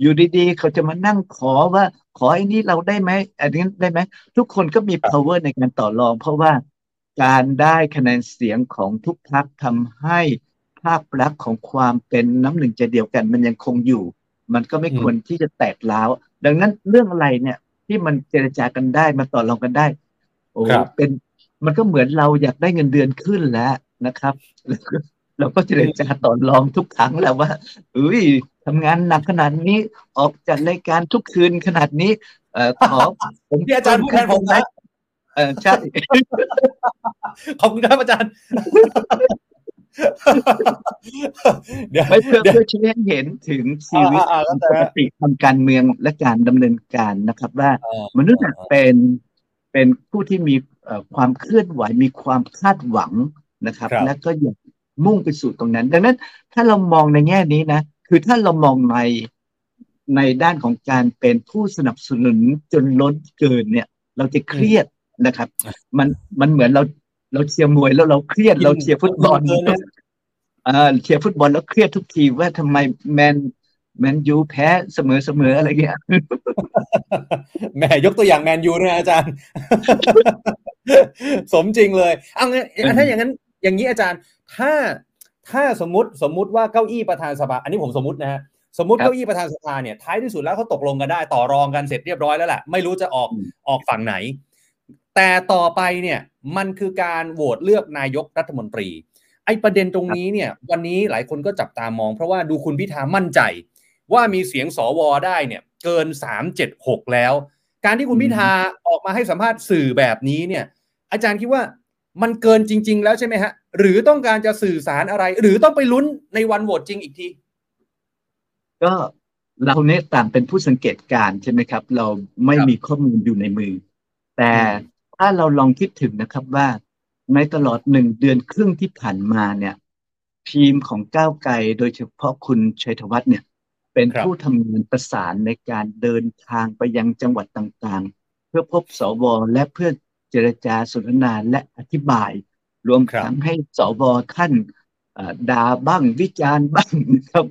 Speaker 6: อยู่ดีๆ เขาจะมานั่งขอว่าขอไอ้นี้เราได้ไหมอันนี้ได้ไหมทุกคนก็มี power ในการต่อรอง เพราะว่าการได้คะแนนเสียงของทุกพรรคทำให้ภาพลักษณ์ของความเป็นน้ำหนึ่งใจเดียวกัน มันยังคงอยู่ มันก็ไม่ควรที่จะแตกล้าว ดังนั้นเรื่องอะไรเนี่ย ที่มันเจรจากันได้มาต่อรองกันได้ โอ้เป็นมันก็เหมือนเราอยากได้เงินเดือนขึ้นแล้วนะครับ เราก็เจรจาต่อรองทุกครั้งแล้วว่าเอ้ยทำงานหนักขนาดนี้ออกจัดรายการทุกคืนขนาดนี้ เอ่อขอ
Speaker 2: ผมที่อาจารย์พูดแทนผมนะ
Speaker 6: เออใช่
Speaker 2: ขอบคุณครับอาจารย์
Speaker 6: เดี๋ยวไม่เพื่อเพื่อชี้ให้เห็นถึงชีวิตปกติทางการเมืองและการดำเนินการนะครับ ว่ามนุษย์เป็นเป็นผู้ที่มีความเคลื่อนไหวมีความคาดหวังนะครับ และก็อยาก มุ่งไปสู่ตรงนั้น ดังนั้นถ้าเรามองในแง่นี้นะ คือถ้าเรามองในในด้านของการเป็นผู้สนับสนุนจนล้นเกินเนี่ย เราจะเครียดนะครับ มันมันเหมือนเราเราเชียร์มวยแล้วเราเครียดเราเชียร์ฟุตบอลอ่าเชียร์ฟุตบอลแล้วเครียดทุกทีว่าทำไมแมนแมนยูแพ้เสมอเสมออะไรเงี้ย
Speaker 2: แม่ยกตัวอย่างแมนยูนะอาจารย์ สมจริงเลยเอางั้นถ้าอย่างนั้นอย่างนี้อาจารย์ ถ้าถ้าสมมติสมมุติว่าเก้าอี้ประธานสภา อันนี้ผมสมมตินะฮะสมมติเก้าอี้ประธานสภาเนี่ยท้ายที่สุดแล้วเขาตกลงกันได้ต่อรองกันเสร็จเรียบร้อยแล้วแหละไม่รู้จะออกออกฝั่งไหน แต่ต่อไปเนี่ยมันคือการโหวตเลือกนายกรัฐมนตรี ไอ้ประเด็นตรงนี้เนี่ย วันนี้หลายคนก็จับตามอง เพราะว่าดูคุณพิธามั่นใจ ว่ามีเสียงสวได้เนี่ยเกินสามเจ็ดหกแล้ว การที่คุณพิธาออกมาให้สัมภาษณ์สื่อแบบนี้เนี่ย อาจารย์คิดว่า มันเกินจริง ๆ แล้วใช่ไหมฮะ หรือต้องการจะสื่อสารอะไร หรือต้องไปลุ้นในวันโหวตจริงอีกที
Speaker 6: ก็เราเนี่ยต่างเป็นผู้สังเกตการใช่ไหมครับ เราไม่มีข้อมูลอยู่ในมือ แต่ถ้าเราลองคิดถึงนะครับว่าในตลอดหนึ่งเดือนครึ่งที่ผ่านมาเนี่ย ทีมของก้าวไกลโดยเฉพาะคุณชัยธวัฒน์เนี่ย เป็นผู้ทำงานประสานในการเดินทางไปยังจังหวัดต่างๆ เพื่อพบสวและเพื่อ เจรจาสนทนาและอธิบาย รวมทั้งให้สวท่านด่าบ้างวิจารณ์บ้างนะครับ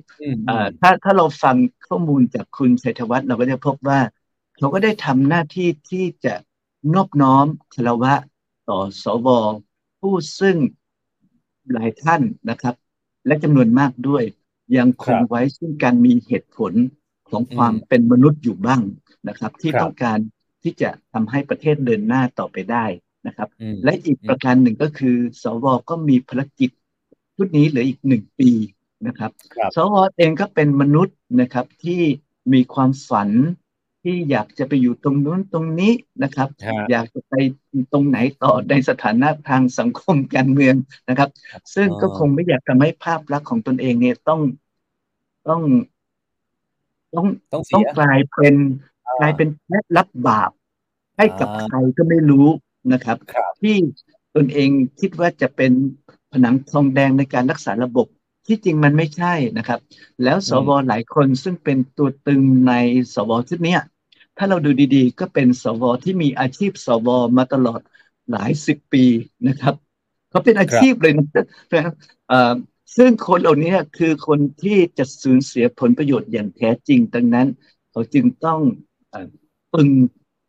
Speaker 6: ถ้าถ้าเราฟังข้อมูลจากคุณชัยธวัฒน์เราก็จะพบว่าเขาก็ได้ทำหน้าที่ที่จะนอบน้อมคารวะต่อสวผู้ซึ่งหลายท่านนะครับ และจำนวนมากด้วย ยังคงไว้ซึ่งการมีเหตุผลของความเป็นมนุษย์อยู่บ้างนะครับ ที่ต้องการ ที่จะทำให้ประเทศเดินหน้าต่อไปได้นะครับ และอีกประการหนึ่งก็คือ สวก็มีภารกิจชุดนี้เหลืออีกหนึ่งปีนะครับสวเองก็เป็นมนุษย์นะครับที่มีความฝันที่อยากจะไปอยู่ตรงนู้นตรงนี้นะครับ อยากจะไปตรงไหนต่อในสถานะทางสังคมการเมืองนะครับ ซึ่งก็คงไม่อยากทำให้ภาพลักษณ์ของตนเองเนี่ยต้องต้องต้องต้องกลายเป็น กลายเป็นแค่รับบาป ให้กับใครก็ไม่รู้นะครับ ที่ตนเองคิดว่าจะเป็นผนังทองแดงในการรักษาระบบ ที่จริงมันไม่ใช่นะครับ แล้วสวหลายคนซึ่งเป็นตัวตึงในสวชุดนี้ถ้าเราดูดีๆ ก็เป็นสวที่มีอาชีพสวมาตลอดหลายสิบปีนะครับเขาเป็นอาชีพเลยนะครับซึ่งคนเหล่านี้คือคนที่จะสูญเสียผลประโยชน์อย่างแท้จริงดังนั้น เขาจึงต้อง ตึง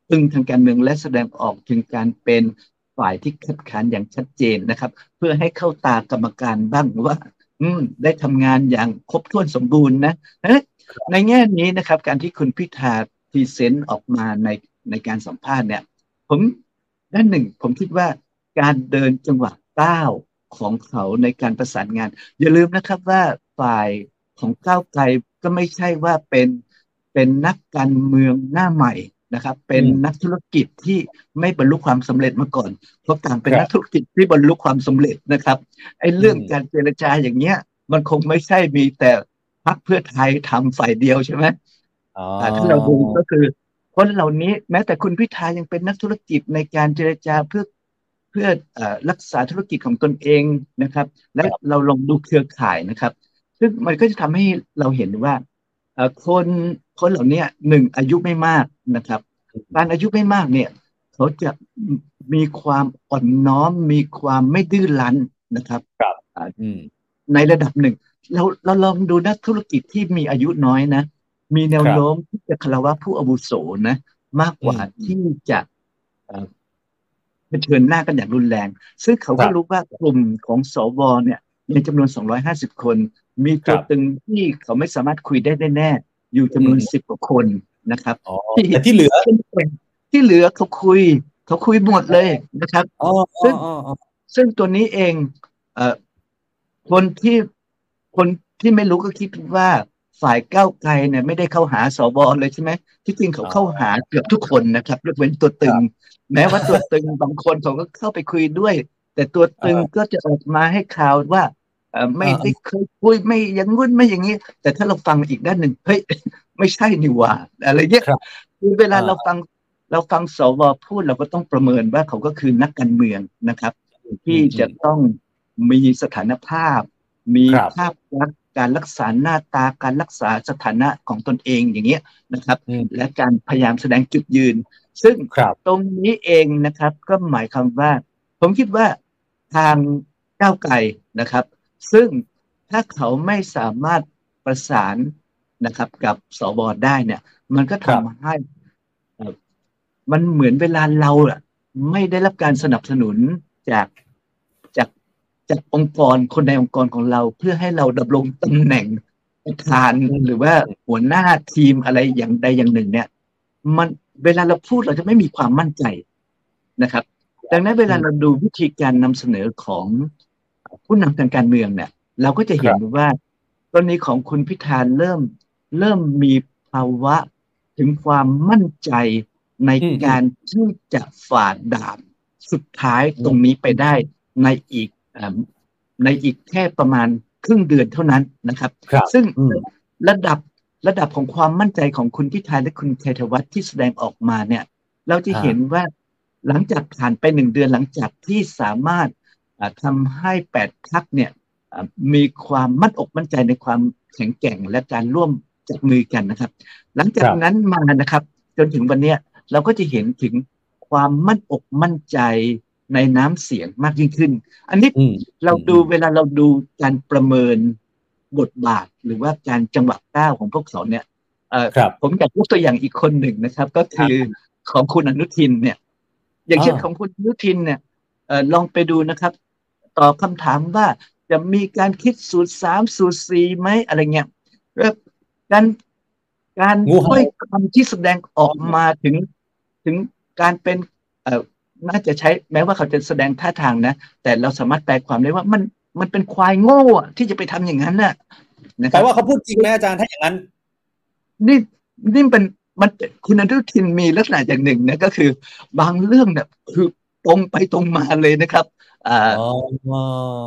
Speaker 6: ตึงทางการเมืองและแสดงออกถึงการเป็นฝ่ายที่คัดค้านอย่างชัดเจนนะครับ เพื่อให้เข้าตากรรมการบ้างว่า อืม ได้ทำงานอย่างครบถ้วนสมบูรณ์นะในแง่นี้นะครับ การที่คุณพิธา present ออกมาในในการสัมภาษณ์เนี่ย ผมด้านหนึ่ง ผมคิดว่าการเดินจังหวะก้าวของเขาในการประสานงาน อย่าลืมนะครับว่าฝ่ายของก้าวไกลก็ไม่ใช่ว่าเป็น เป็นนักการเมืองหน้าใหม่นะครับ เป็นนักธุรกิจที่ไม่บรรลุความสำเร็จมาก่อนเพราะต่างเป็นนักธุรกิจที่บรรลุความสำเร็จนะครับไอ้เรื่องการเจรจาอย่างเงี้ย มันคงไม่ใช่มีแต่พรรคเพื่อไทยทำฝ่ายเดียวใช่ไหมแต่ถ้าเราดูก็คือคนเหล่านี้แม้แต่คุณพิธายังเป็นนักธุรกิจในการเจรจาเพื่อเพื่อรักษาธุรกิจของตนเองนะครับ และเราลองดูเครือข่ายนะครับ ซึ่งมันก็จะทำให้เราเห็นว่าคน คนเหล่านี้หนึ่งอายุไม่มากนะครับ การอายุไม่มากเนี่ย เขาจะมีความอ่อนน้อมมีความไม่ดื้อรั้นนะครับ
Speaker 2: ครับ
Speaker 6: ในระดับหนึ่ง เราเราลองดูนักธุรกิจที่มีอายุน้อยนะ มีแนวโน้มที่จะคารวะผู้อาวุโสนะ มากกว่าที่จะเผชิญหน้ากันอย่างรุนแรง ซึ่งเขาก็รู้ว่ากลุ่มของสวเนี่ยในจำนวน 250 คน มีตัวตึงที่เขาไม่สามารถคุยได้แน่ อยู่จำนวนสิบกว่าคนนะครับ
Speaker 2: แต่ที่เหลือ
Speaker 6: ที่เหลือเขาคุย เขาคุยหมดเลยนะครับซึ่งซึ่งตัวนี้เองเอ่อคนที่คนที่ไม่รู้ก็คิดว่าฝ่ายก้าวไกลเนี่ยไม่ได้เข้าหาสบเลยใช่ไหมที่จริงเขาเข้าหาเกือบทุกคนนะครับยกเว้นตัวตึง แม้ว่าตัวตึงบางคนเขาก็เข้าไปคุยด้วย แต่ตัวตึงก็จะออกมาให้ข่าวว่า ไม่ได้เคยคุยไม่อย่างงุ้นไม่อย่างนี้ แต่ถ้าเราฟังอีกด้านหนึ่งเฮ้ยไม่ใช่นี่ว่า อะไรเงี้ยคือเวลาเราฟังเราฟังสวพูดเราก็ต้องประเมินว่าเขาก็คือนักการเมืองนะครับ ที่จะต้องมีสถานภาพ มีภาพลักษณ์การรักษาหน้าตาการรักษาสถานะของตนเองอย่างเงี้ยนะครับ และการพยายามแสดงจุดยืน ซึ่งตรงนี้เองนะครับ ก็หมายความว่า ผมคิดว่าทางก้าวไกลนะครับ ซึ่งถ้าเขาไม่สามารถประสานนะครับ กับสบได้เนี่ย มันก็ทำให้มันเหมือนเวลาเราอะไม่ได้รับการสนับสนุนจากจากจากองค์กรคนในองค์กรของเรา เพื่อให้เราดำรงตำแหน่งประธานหรือว่าหัวหน้าทีมอะไรอย่างใดอย่างหนึ่ง เนี่ย มันเวลาเราพูดเราจะไม่มีความมั่นใจนะครับ ดังนั้นเวลาเราดูวิธีการนำเสนอของ ผู้นำทางการเมืองเนี่ย เราก็จะเห็นว่ากรณีของคุณพิธาเริ่มเริ่มมีภาวะถึงความมั่นใจในการที่จะฝ่าดาบสุดท้ายตรงนี้ไปได้ในอีกในอีกแค่ประมาณครึ่งเดือนเท่านั้นนะครับซึ่งระดับระดับของความมั่นใจของคุณพิธาและคุณชัยธวัฒน์ที่แสดงออกมาเนี่ย เราจะเห็นว่าหลังจากผ่านไปหนึ่งเดือนหลังจากที่สามารถ ทำให้แปดพักเนี่ยมีความมั่นอกมั่นใจในความแข็งแกร่งและการร่วมจับมือกันนะครับ หลังจากนั้นมานะครับ จนถึงวันนี้เราก็จะเห็นถึงความมั่นอกมั่นใจในน้ำเสียงมากยิ่งขึ้น อันนี้เราดูเวลาเราดูการประเมินบทบาทหรือว่าการจังหวะก้าวของพวกเขาเนี่ยผมอยากยกตัวอย่างอีกคนหนึ่งนะครับ ก็คือของคุณอนุทินเนี่ย อย่างเช่นของคุณอนุทินเนี่ยลองไปดูนะครับ ตอบคำถามว่าจะมีการคิดสูตรสามสูตรสี่ไหมอะไรเงี้ยการการค่อยคำที่แสดงออกมาถึงถึงการเป็นเอ่อน่าจะใช้แม้ว่าเขาจะแสดงท่าทางนะ แต่เราสามารถแปลความได้ว่ามันมันเป็นควายโง่อะที่จะไปทำอย่างนั้นน่ะ
Speaker 2: นะครับแต่ว่าเขาพูดจริงไหมอาจารย์ถ้าอย่างนั้น
Speaker 6: นี่นี่เป็นมันคุณอนุทินมีลักษณะอย่างหนึ่งนะก็คือ บางเรื่องเนี่ยคือตรงไปตรงมาเลยนะครับอ่า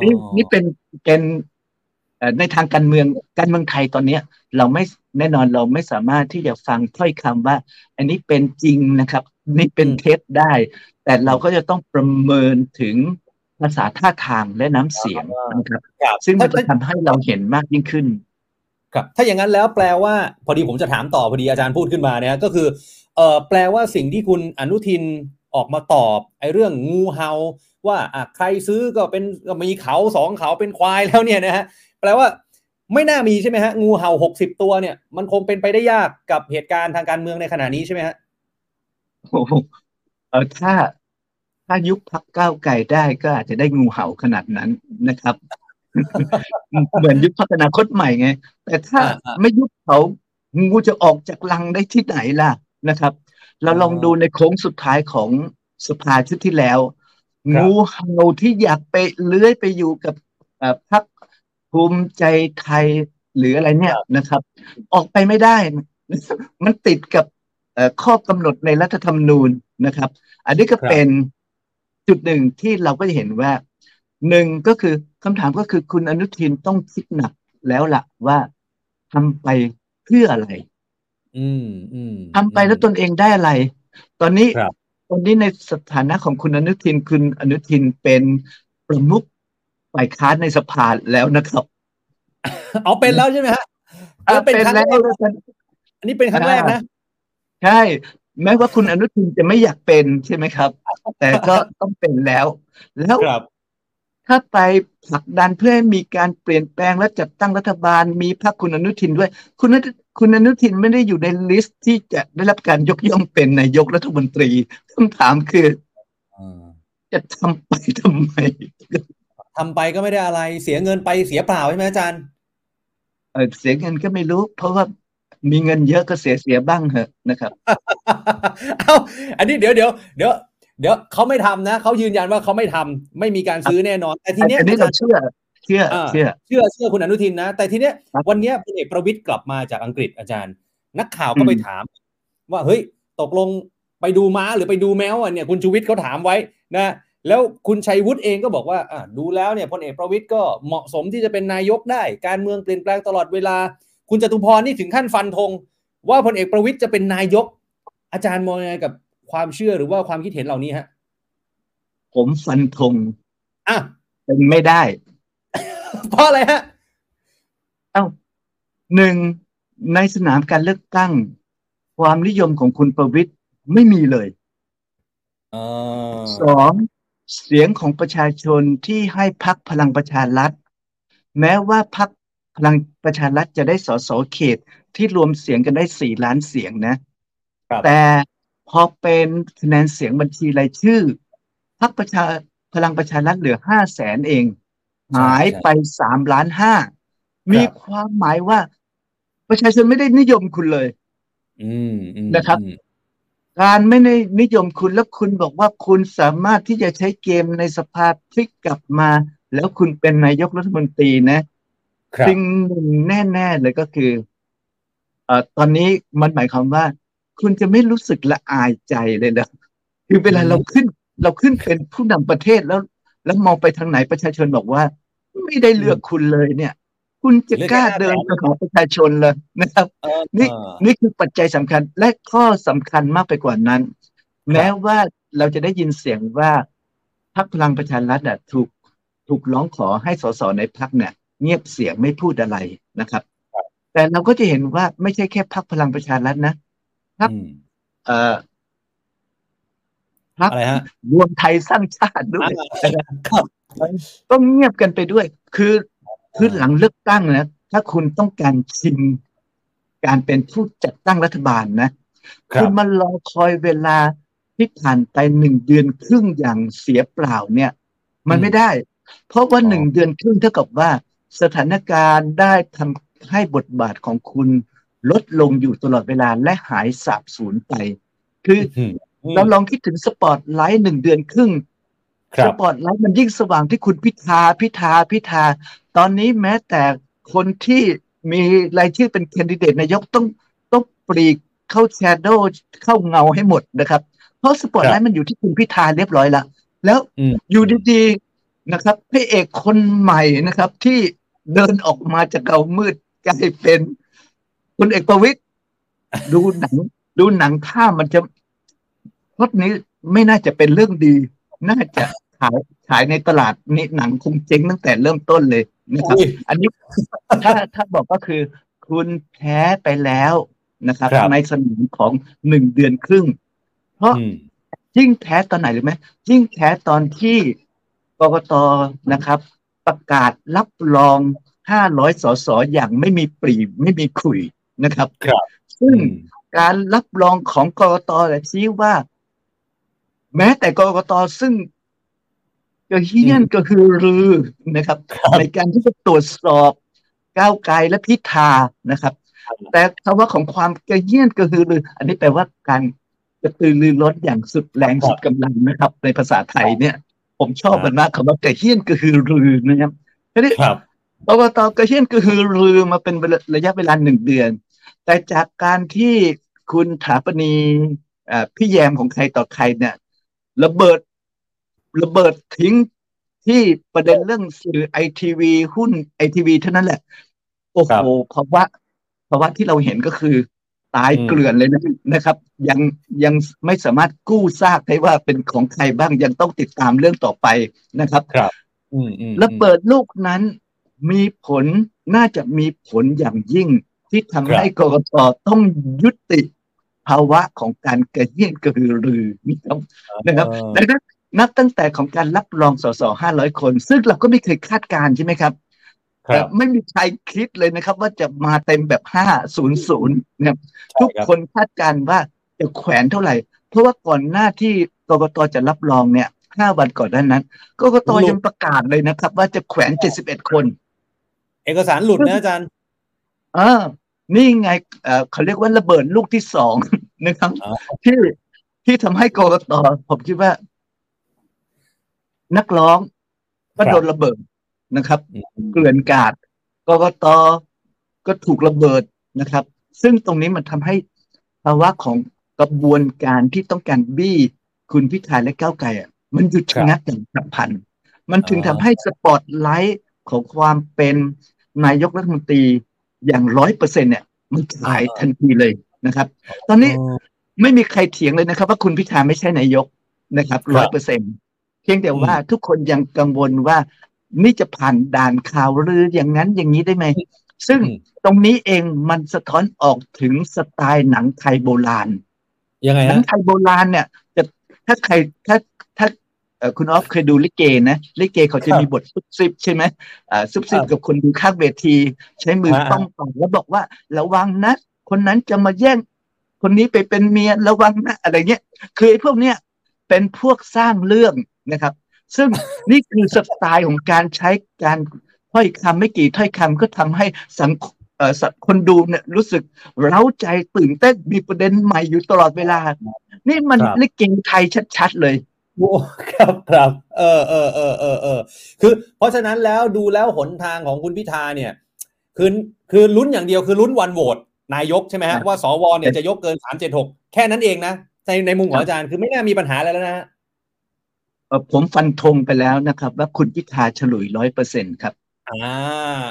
Speaker 6: นี่นี่เป็นเป็นในทางการเมืองการเมืองไทยตอนนี้เราไม่แน่นอนเราไม่สามารถที่จะฟังถ้อยคำว่า อันนี้เป็นจริงนะครับ นี่เป็นเท็จได้ แต่เราก็จะต้องประเมินถึงภาษาท่าทางและน้ำเสียงนะครับ ซึ่งมันจะทำให้เราเห็นมากยิ่งขึ้น
Speaker 2: ครับ ถ้าอย่างนั้นแล้วแปลว่า พอดีผมจะถามต่อพอดีอาจารย์พูดขึ้นมาเนี่ยก็คือเอ่อแปลว่าสิ่งที่คุณอนุทินออกมาตอบไอ้เรื่องงูเห่า ว่าอะใครซื้อก็เป็นก็มีเขาสองเขาเป็นควายแล้วเนี่ยนะฮะแปลว่าไม่น่ามีใช่ไหมฮะงูเห่าหกสิบตัวเนี่ย มันคงเป็นไปได้ยากกับเหตุการณ์ทางการเมืองในขณะนี้ใช่ไหมฮะ
Speaker 6: โอ้เออถ้าถ้ายุบพักก้าวไก่ได้ก็อาจจะได้งูเห่าขนาดนั้นนะครับ เหมือนยุบพักอนาคตใหม่ไง แต่ถ้าไม่ยุบเขางูจะออกจากลังได้ที่ไหนล่ะนะครับ เราลองดูในโค้งสุดท้ายของสภาชุดที่แล้ว งูเห่าที่อยากไปเลื้อยไปอยู่กับพรรคภูมิใจไทยหรืออะไรเนี่ยนะครับ ออกไปไม่ได้ มันติดกับข้อกำหนดในรัฐธรรมนูญนะครับ อันนี้ก็เป็นจุดหนึ่งที่เราก็จะเห็นว่าหนึ่งก็คือคำถามก็คือคุณอนุทินต้องคิดหนักแล้วล่ะว่าทำไปเพื่ออะไร
Speaker 2: อืมอืม
Speaker 6: ทำไปแล้วตนเองได้อะไร ตอนนี้ ตอนนี้ในสถานะของคุณอนุทินคุณอนุทินเป็นประมุขฝ่ายค้านในสภาแล้วนะครับ
Speaker 2: เอาเป็นแล้วใช่ไหมฮะ
Speaker 6: เป็นครั้งแรก
Speaker 2: อันนี้เป็นครั้งแรกนะ
Speaker 6: ใช่ แม้ว่าคุณอนุทินจะไม่อยากเป็นใช่ไหมครับ แต่ก็ต้องเป็นแล้ว แล้ว ถ้าไปผลักดันเพื่อให้มีการเปลี่ยนแปลงและจัดตั้งรัฐบาลมีพรรคคุณอนุทินด้วย คุณคุณอนุทินไม่ได้อยู่ในลิสต์ที่จะได้รับการยกย่องเป็นนายกรัฐมนตรีคำถามคือจะทำไปทำไม
Speaker 2: ทำไปก็ไม่ได้อะไร เสียเงินไปเสียเปล่าใช่ไหมอาจารย์
Speaker 6: เออเสียเงินก็ไม่รู้ เพราะว่ามีเงินเยอะก็เสียเสียบ้างเหอะนะครับ
Speaker 2: เอาอันนี้เดี๋ยวเดี๋ยวเดี๋ยว เดี๋ยวเขาไม่ทำนะเขายืนยันว่าเขาไม่ทำไม่มีการซื้อแน่นอน แต่ทีเนี้ย
Speaker 6: อันนี้เราเชื่อเชื่อเชื่อ
Speaker 2: เชื่อเชื่อคุณอนุทินนะ แต่ทีเนี้ยวันนี้พลเอกประวิตยกลับมาจากอังกฤษอาจารย์ นักข่าวก็ไปถาม ว่าเฮ้ยตกลงไปดูม้าหรือไปดูแมวอะเนี่ยคุณชูวิทย์เขาถามไว้นะแล้วคุณชัยวุฒิเองก็บอกว่าอ่าดูแล้วเนี่ยพลเอกประวิตยก็เหมาะสมที่จะเป็นนายกได้ การเมืองเปลี่ยนแปลงตลอดเวลา คุณจตุพรนี่ถึงขั้นฟันธงว่าพลเอกประวิตยจะเป็นนายก อาจารย์มองยังไงกับ ความเชื่อหรือว่าความคิดเห็นเหล่านี้ฮะ
Speaker 6: ผมฟันธง
Speaker 2: อะ
Speaker 6: เป็นไม่ได้
Speaker 2: เพราะอะไรฮะ
Speaker 6: เอ้าหนึ่งในสนามการเลือกตั้ง ความนิยมของคุณประวิตยไม่มีเลยสองเสียงของประชาชนที่ให้พักพลังประชารัฐ แม้ว่าพักพลังประชารัฐจะได้สสเขตที่รวมเสียงกันได้สี่ล้านเสียงนะ แต่ พอเป็นคะแนนเสียงบัญชีรายชื่อพรรคประชาพลังประชารัฐเหลือห้าแสนเอง หายไปสามล้านห้ามีความหมายว่าประชาชนไม่ได้นิยมคุณเลยนะครับ การไม่ได้นิยมคุณแล้วคุณบอกว่าคุณสามารถที่จะใช้เกมในสภาพลิกกลับมา แล้วคุณเป็นนายกรัฐมนตรีนะสิ่งหนึ่งแน่ ๆ เลยก็คือเอ่อตอนนี้มันหมายความว่า คุณจะไม่รู้สึกละอายใจเลยนะคือเวลาเราขึ้น เราขึ้นเป็นผู้นำประเทศแล้ว แล้วมองไปทางไหนประชาชนบอกว่า ไม่ได้เลือกคุณเลยเนี่ย คุณจะกล้าเดินไปหาประชาชนเลยนะครับ นี่นี่คือปัจจัยสำคัญและข้อสำคัญมากไปกว่านั้น แม้ว่าเราจะได้ยินเสียงว่าพรรคพลังประชารัฐอะถูกถูกร้องขอให้สสในพรรคเนี่ย เงียบเสียงไม่พูดอะไรนะครับ แต่เราก็จะเห็นว่าไม่ใช่แค่พรรคพลังประชารัฐนะ พรรคเอ่อพรรครวมไทยสร้างชาติด้วยต้องเงียบกันไปด้วย คือคือหลังเลือกตั้งนะ ถ้าคุณต้องการชิงการเป็นผู้จัดตั้งรัฐบาลนะ คุณมารอคอยเวลาที่ผ่านไปหนึ่งเดือนครึ่งอย่างเสียเปล่าเนี่ย มันไม่ได้ เพราะว่าหนึ่งเดือนครึ่งเท่ากับว่า สถานการณ์ได้ทำให้บทบาทของคุณ ลดลงอยู่ตลอดเวลาและหายสาบสูญไป คือเราลองคิดถึงสปอตไลท์หนึ่งเดือนครึ่งสปอตไลท์มันยิ่งสว่างที่คุณพิธาพิธาพิธา ตอนนี้แม้แต่คนที่มีรายชื่อเป็นแคนดิเดตนายกต้องต้องปลีกเข้า shadow เข้าเงาให้หมดนะครับ เพราะสปอตไลท์มันอยู่ที่คุณพิธาเรียบร้อยแล้วแล้วอยู่ดีๆนะครับพระเอกคนใหม่นะครับ ที่เดินออกมาจากเงามืดกลายเป็น คุณเอกประวิตร ดูหนัง ดูหนังถ้ามันจะพดนี้ไม่น่าจะเป็นเรื่องดี น่าจะขายขายในตลาดนี่หนังคงเจ๊งตั้งแต่เริ่มต้นเลยนะครับ อันนี้ถ้าถ้าบอกก็คือ คุณแพ้ไปแล้วนะครับในสนามของหนึ่งเดือนครึ่ง เพราะยิ่งแพ้ตอนไหนหรือไหมยิ่งแพ้ตอนที่กกตนะครับ ประกาศรับรองห้าร้อยสสอย่างไม่มีปรีไม่มีขุย นะครับ
Speaker 2: ครับ
Speaker 6: ซึ่งการรับรองของกกตชี้ว่า แม้แต่กกตซึ่งก็เฮี้ยนก็คือรือนะครับ ในการที่จะตรวจสอบก้าวไกลและพิธานะครับ แต่คำว่าของความกระเฮี้ยนก็คือรือ อันนี้แปลว่าการกระตือรือร้นอย่างสุดแรงสุดกำลังนะครับ ในภาษาไทยเนี่ย ผมชอบมันมากคำว่ากระเฮี้ยนก็คือรือนะครับทีนี้กกตกระเฮี้ยนก็คือรือมาเป็นระยะเวลาหนึ่งเดือน แต่จากการที่คุณถาปณีพี่แยมของใครต่อใครเนี่ย ระเบิดระเบิดทิ้งที่ประเด็นเรื่องสื่อไอทีวีหุ้นไอทีวีเท่านั้นแหละ โอ้โหภาวะภาวะที่เราเห็นก็คือ ตายเกลื่อนเลยนะนะครับ ยังยังไม่สามารถกู้ซากได้ว่าเป็นของใครบ้างยังต้องติดตามเรื่องต่อไปนะครับ
Speaker 2: ครับ
Speaker 6: แล้วเปิดลูกนั้นมีผลน่าจะมีผลอย่างยิ่ง ที่ทำให้กรกตต้องยุติภาวะของการกระเยียนกระหือรือนะครับนะครับดังนั้นนับตั้งแต่ของการรับรองสสห้าร้อยคน ซึ่งเราก็ไม่เคยคาดการใช่ไหมครับแต่ไม่มีใครคิดเลยนะครับ ว่าจะมาเต็มแบบห้าศูนย์ศูนย์นะครับทุกคนคาดการว่าจะแขวนเท่าไหร่ เพราะว่าก่อนหน้าที่กรกตจะรับรองเนี่ยห้าวันก่อนนั้นนั้นกรกตยังประกาศเลยนะครับ ว่าจะแขวนเจ็ดสิบเอ็ดคน
Speaker 2: เอกสารหลุดนะอาจารย์
Speaker 6: อ่านี่ไงเขาเรียกว่าระเบิดลูกที่สองนะครับ ที่ที่ทำให้กรกตผมคิดว่า นักร้องก็โดนระเบิดนะครับ เกลื่อนกาดกกตก็ถูกระเบิดนะครับ ซึ่งตรงนี้มันทำให้ภาวะของกระบวนการที่ต้องการบี้คุณพิธาและก้าวไกลอะ มันหยุดชะงักอย่างฉับพลัน มันถึงทำให้สปอตไลท์ของความเป็นนายกรัฐมนตรี อย่างร้อยเปอร์เซ็นเนี่ยมันขายทันทีเลยนะครับ ตอนนี้ไม่มีใครเถียงเลยนะครับ ว่าคุณพิธาไม่ใช่นายกนะครับร้อยเปอร์เซ็นต์พียงแต่ว่าทุกคนยังกังวลว่านี่จะผ่านด่านข่าวหรืออย่างนั้นอย่างนี้ได้ไหม ซึ่งตรงนี้เองมันสะท้อนออกถึงสไตล์หนังไทยโบราณ
Speaker 2: ยังไง
Speaker 6: หนังไทยโบราณเนี่ยจะถ้าใครถ้าถ้า คุณออฟเคยดูลิเกนะลิเกเขาจะมีบทซุบซิบใช่ไหมอ่าซุบซิบกับคนดูข้างเวที ใช้มือป้องต่อแล้วบอกว่าระวังนะ คนนั้นจะมาแย่ง คนนี้ไปเป็นเมียระวังนะอะไรเงี้ยคือไอ้พวกเนี้ยเป็นพวกสร้างเรื่องนะครับ ซึ่งนี่คือสไตล์ของการใช้การถ้อยคำไม่กี่ถ้อยคำก็ทำให้สังเอ่อคนดูเนี่ยรู้สึกเร้าใจตื่นเต้นมีประเด็นใหม่อยู่ตลอดเวลา นี่มันลิเกไทยชัดๆเลย
Speaker 2: โอ้ครับครับเออเออเออเออเออคือ เพราะฉะนั้นแล้วดูแล้วหนทางของคุณพิธาเนี่ย คือคือลุ้นอย่างเดียวคือลุ้นวันโหวตนายกใช่ไหมฮะว่าสวเนี่ยจะยกเกินสามเจ็ดหกแค่นั้นเองนะในในมุมของอาจารย์คือไม่น่ามีปัญหาอะไรแล้วนะ
Speaker 6: ผมฟันธงไปแล้วนะครับ ว่าคุณพิธาฉลุยร้อยเปอร์เซ็นครับ
Speaker 2: อ่า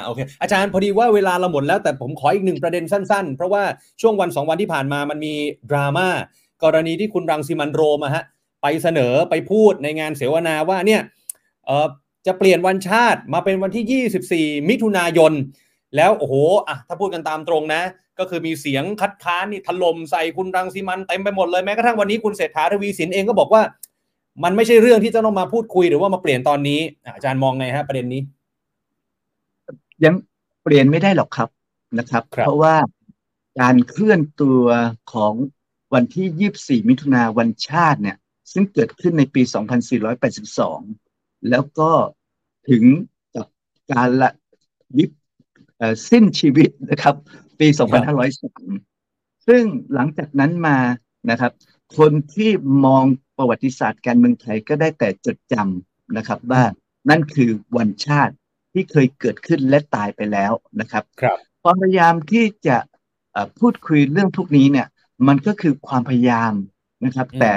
Speaker 2: โอเค อาจารย์พอดีว่าเวลาเราหมดแล้วแต่ผมขออีกหนึ่งประเด็นสั้นๆ เพราะว่าช่วงวันสองวันที่ผ่านมามันมีดราม่ากรณีที่คุณรังสิมันโรมอะฮะ ไปเสนอไปพูดในงานเสวนาว่าเนี่ยเออจะเปลี่ยนวันชาติมาเป็นวันที่ 24 มิถุนายน แล้วโอ้โหอะถ้าพูดกันตามตรงนะ ก็คือมีเสียงคัดค้านนี่ถล่มใส่คุณรังสีมันเต็มไปหมดเลยแม้กระทั่งวันนี้คุณเศรษฐาทวีสินเองก็บอกว่า มันไม่ใช่เรื่องที่จะต้องมาพูดคุยหรือว่ามาเปลี่ยนตอนนี้ อาจารย์มองไงฮะประเด็นนี้
Speaker 6: ยังเปลี่ยนไม่ได้หรอกครับนะครับรบเพราะว่าการเคลื่อนตัวของวันที่ 24 มิถุนาวันชาติเนี่ย ซึ่งเกิดขึ้นในปี 2482 แล้วก็ถึงกับการละวิบสิ้นชีวิตนะครับ ปี 2503 ซึ่งหลังจากนั้นมานะครับ คนที่มองประวัติศาสตร์การเมืองไทยก็ได้แต่จดจำนะครับ ว่านั่นคือวันชาติที่เคยเกิดขึ้นและตายไปแล้วนะครับ
Speaker 2: ครับ
Speaker 6: ความพยายามที่จะพูดคุยเรื่องพวกนี้เนี่ย มันก็คือความพยายามนะครับ แต่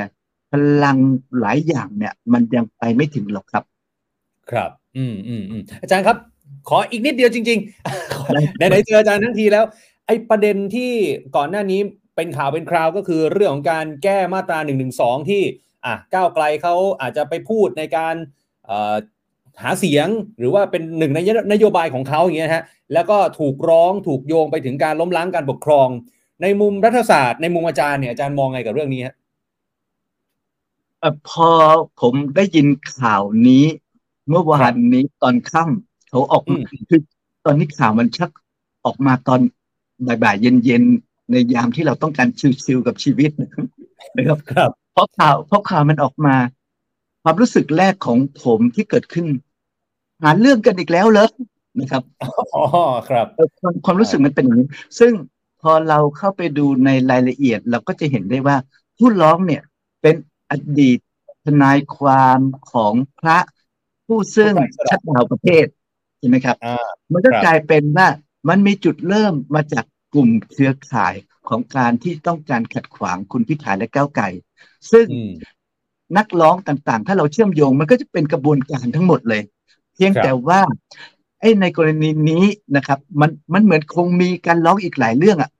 Speaker 6: พลังหลายอย่างเนี่ย มันยังไปไม่ถึงหรอกครับ
Speaker 2: ครับ อืมอืมอืมอาจารย์ครับ ขออีกนิดเดียวจริงๆไหนๆเจออาจารย์ทั้งทีแล้ว ไอ้ประเด็นที่ก่อนหน้านี้เป็นข่าวเป็นคราวก็คือเรื่องของการแก้มาตราหนึ่งหนึ่งสองที่ อะก้าวไกลเขาอาจจะไปพูดในการหาเสียงหรือว่าเป็นหนึ่งในนโยบายของเขาอย่างเงี้ยฮะแล้วก็ถูกร้องถูกโยงไปถึงการล้มล้างการปกครอง ในมุมรัฐศาสตร์ในมุมอาจารย์เนี่ยอาจารย์มองไงกับเรื่องนี้ฮะ
Speaker 6: พอผมได้ยินข่าวนี้ เมื่อวานนี้ตอนค่ำเขาออกคือตอนนี้ข่าวมันชักออกมาตอนบ่ายๆเย็นๆในยามที่เราต้องการชิลๆกับชีวิตนะครับ
Speaker 2: ครับ
Speaker 6: เพราะข่าวเพราะข่าวมันออกมา ความรู้สึกแรกของผมที่เกิดขึ้น หาเรื่องกันอีกแล้วเลยนะครับ
Speaker 2: อ๋อครับ
Speaker 6: ความความรู้สึกมันเป็นอย่างนี้ซึ่งพอเราเข้าไปดูในรายละเอียด เราก็จะเห็นได้ว่าผู้ร้องเนี่ย เป็น อดีตทนายความของพระผู้ซึ่งชัดดาวประเทศใช่ไหมครับ มันก็กลายเป็นว่ามันมีจุดเริ่มมาจากกลุ่มเครือข่ายของการที่ต้องการขัดขวางคุณพิธาและก้าวไก่ ซึ่งนักร้องต่างๆ ถ้าเราเชื่อมโยง มันก็จะเป็นกระบวนการทั้งหมดเลย เพียงแต่ว่าไอ้ในกรณีนี้นะครับ มันมันเหมือนคงมีการร้องอีกหลายเรื่องอะ่ะ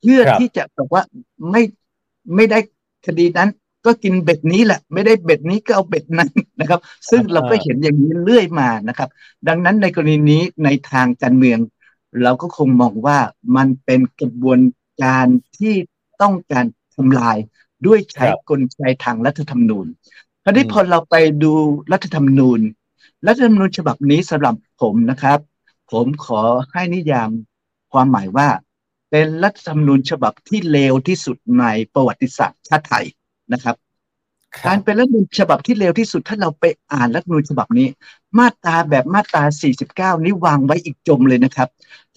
Speaker 6: เพื่อที่จะบอกว่าไม่ไม่ได้คดีนั้น ก็กินเบ็ดนี้แหละ ไม่ได้เบ็ดนี้ก็เอาเบ็ดนั้นนะครับ ซึ่งเราก็เห็นอย่างนี้เรื่อยมานะครับ ดังนั้นในกรณีนี้ในทางการเมือง เราก็คงมองว่ามันเป็นกระบวนการที่ต้องการทำลายด้วยใช้กลไกทางรัฐธรรมนูญคราวนี้พอเราไปดูรัฐธรรมนูญ รัฐธรรมนูญฉบับนี้สำหรับผมนะครับ ผมขอให้นิยามความหมายว่า เป็นรัฐธรรมนูญฉบับที่เลวที่สุดในประวัติศาสตร์ชาติไทย นะครับ การเป็นรัฐมนูญฉบับที่เร็วที่สุดถ้าเราไปอ่านรัฐมนูญฉบับนี้ มาตราแบบมาตรา 49 นี้วางไว้อีกจมเลยนะครับ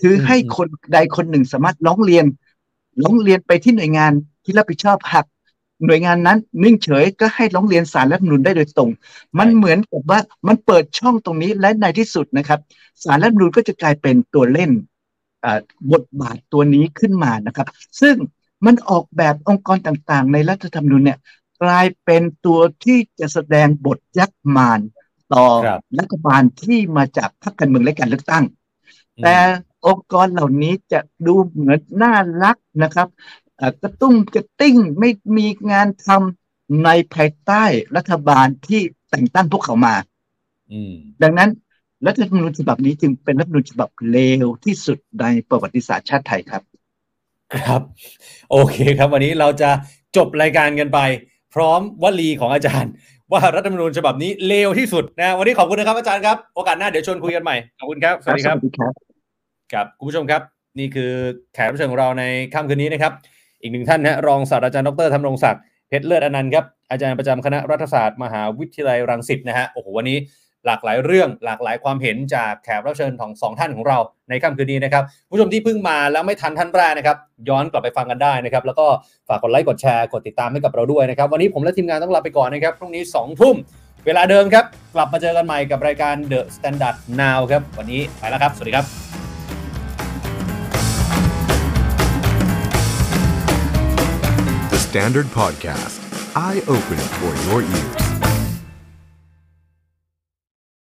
Speaker 6: คือให้คนใดคนหนึ่งสามารถร้องเรียนร้องเรียนไปที่หน่วยงานที่รับผิดชอบหักหน่วยงานนั้นนิ่งเฉยก็ให้ร้องเรียนสารรัฐมนูญได้โดยตรง มันเหมือนกับว่ามันเปิดช่องตรงนี้และในที่สุดนะครับ สารรัฐมนูญก็จะกลายเป็นตัวเล่นบทบาทตัวนี้ขึ้นมานะครับ ซึ่ง มันออกแบบองค์กรต่างๆ ในรัฐธรรมนูญเนี่ยกลายเป็นตัวที่จะแสดงบทยักษ์มารต่อรัฐบาลที่มาจากพรรคการเมืองและการเลือกตั้ง แต่องค์กรเหล่านี้จะดูเหมือนน่ารักนะครับกระตุ้งกระติ้งไม่มีงานทำในภายใต้รัฐบาลที่แต่งตั้งพวกเขามาดังนั้นรัฐธรรมนูญฉบับนี้จึงเป็นรัฐธรรมนูญฉบับเลวที่สุดในประวัติศาสตร์ชาติไทยครับ
Speaker 2: ครับ โอเคครับ วันนี้เราจะจบรายการกันไป พร้อมวลีของอาจารย์ ว่ารัฐธรรมนูญฉบับนี้เลวที่สุดนะวันนี้ขอบคุณนะครับอาจารย์ครับ โอกาสหน้าเดี๋ยวชวนคุยกันใหม่ ขอบคุณครับ สวัสดีครับครับคุณผู้ชมครับ นี่คือแขกรับเชิญของเราในค่ำคืนนี้นะครับ อีกหนึ่งท่านนะรองศาสตราจารย์ดรธรรมรงศักดิ์เพชรเลิศอนันต์ครับอาจารย์ประจำคณะรัฐศาสตร์มหาวิทยาลัยรังสิตนะฮะโอ้โหวันนี้ หลากหลายเรื่องหลากหลายความเห็นจากแขกรับเชิญของสองท่านของเราในค่ำคืนนี้นะครับผู้ชมที่เพิ่งมาแล้วไม่ทันท่านแรกนะครับ ย้อนกลับไปฟังกันได้นะครับ แล้วก็ฝากกดไลค์กดแชร์กดติดตามให้กับเราด้วยนะครับ วันนี้ผมและทีมงานต้องลาไปก่อนนะครับพรุ่งนี้2ทุ่มเวลาเดิมครับ กลับมาเจอกันใหม่กับรายการ The Standard Now ครับวันนี้ไปแล้วครับสวัสดีครับ
Speaker 1: The Standard Podcast, eye opening for your ears.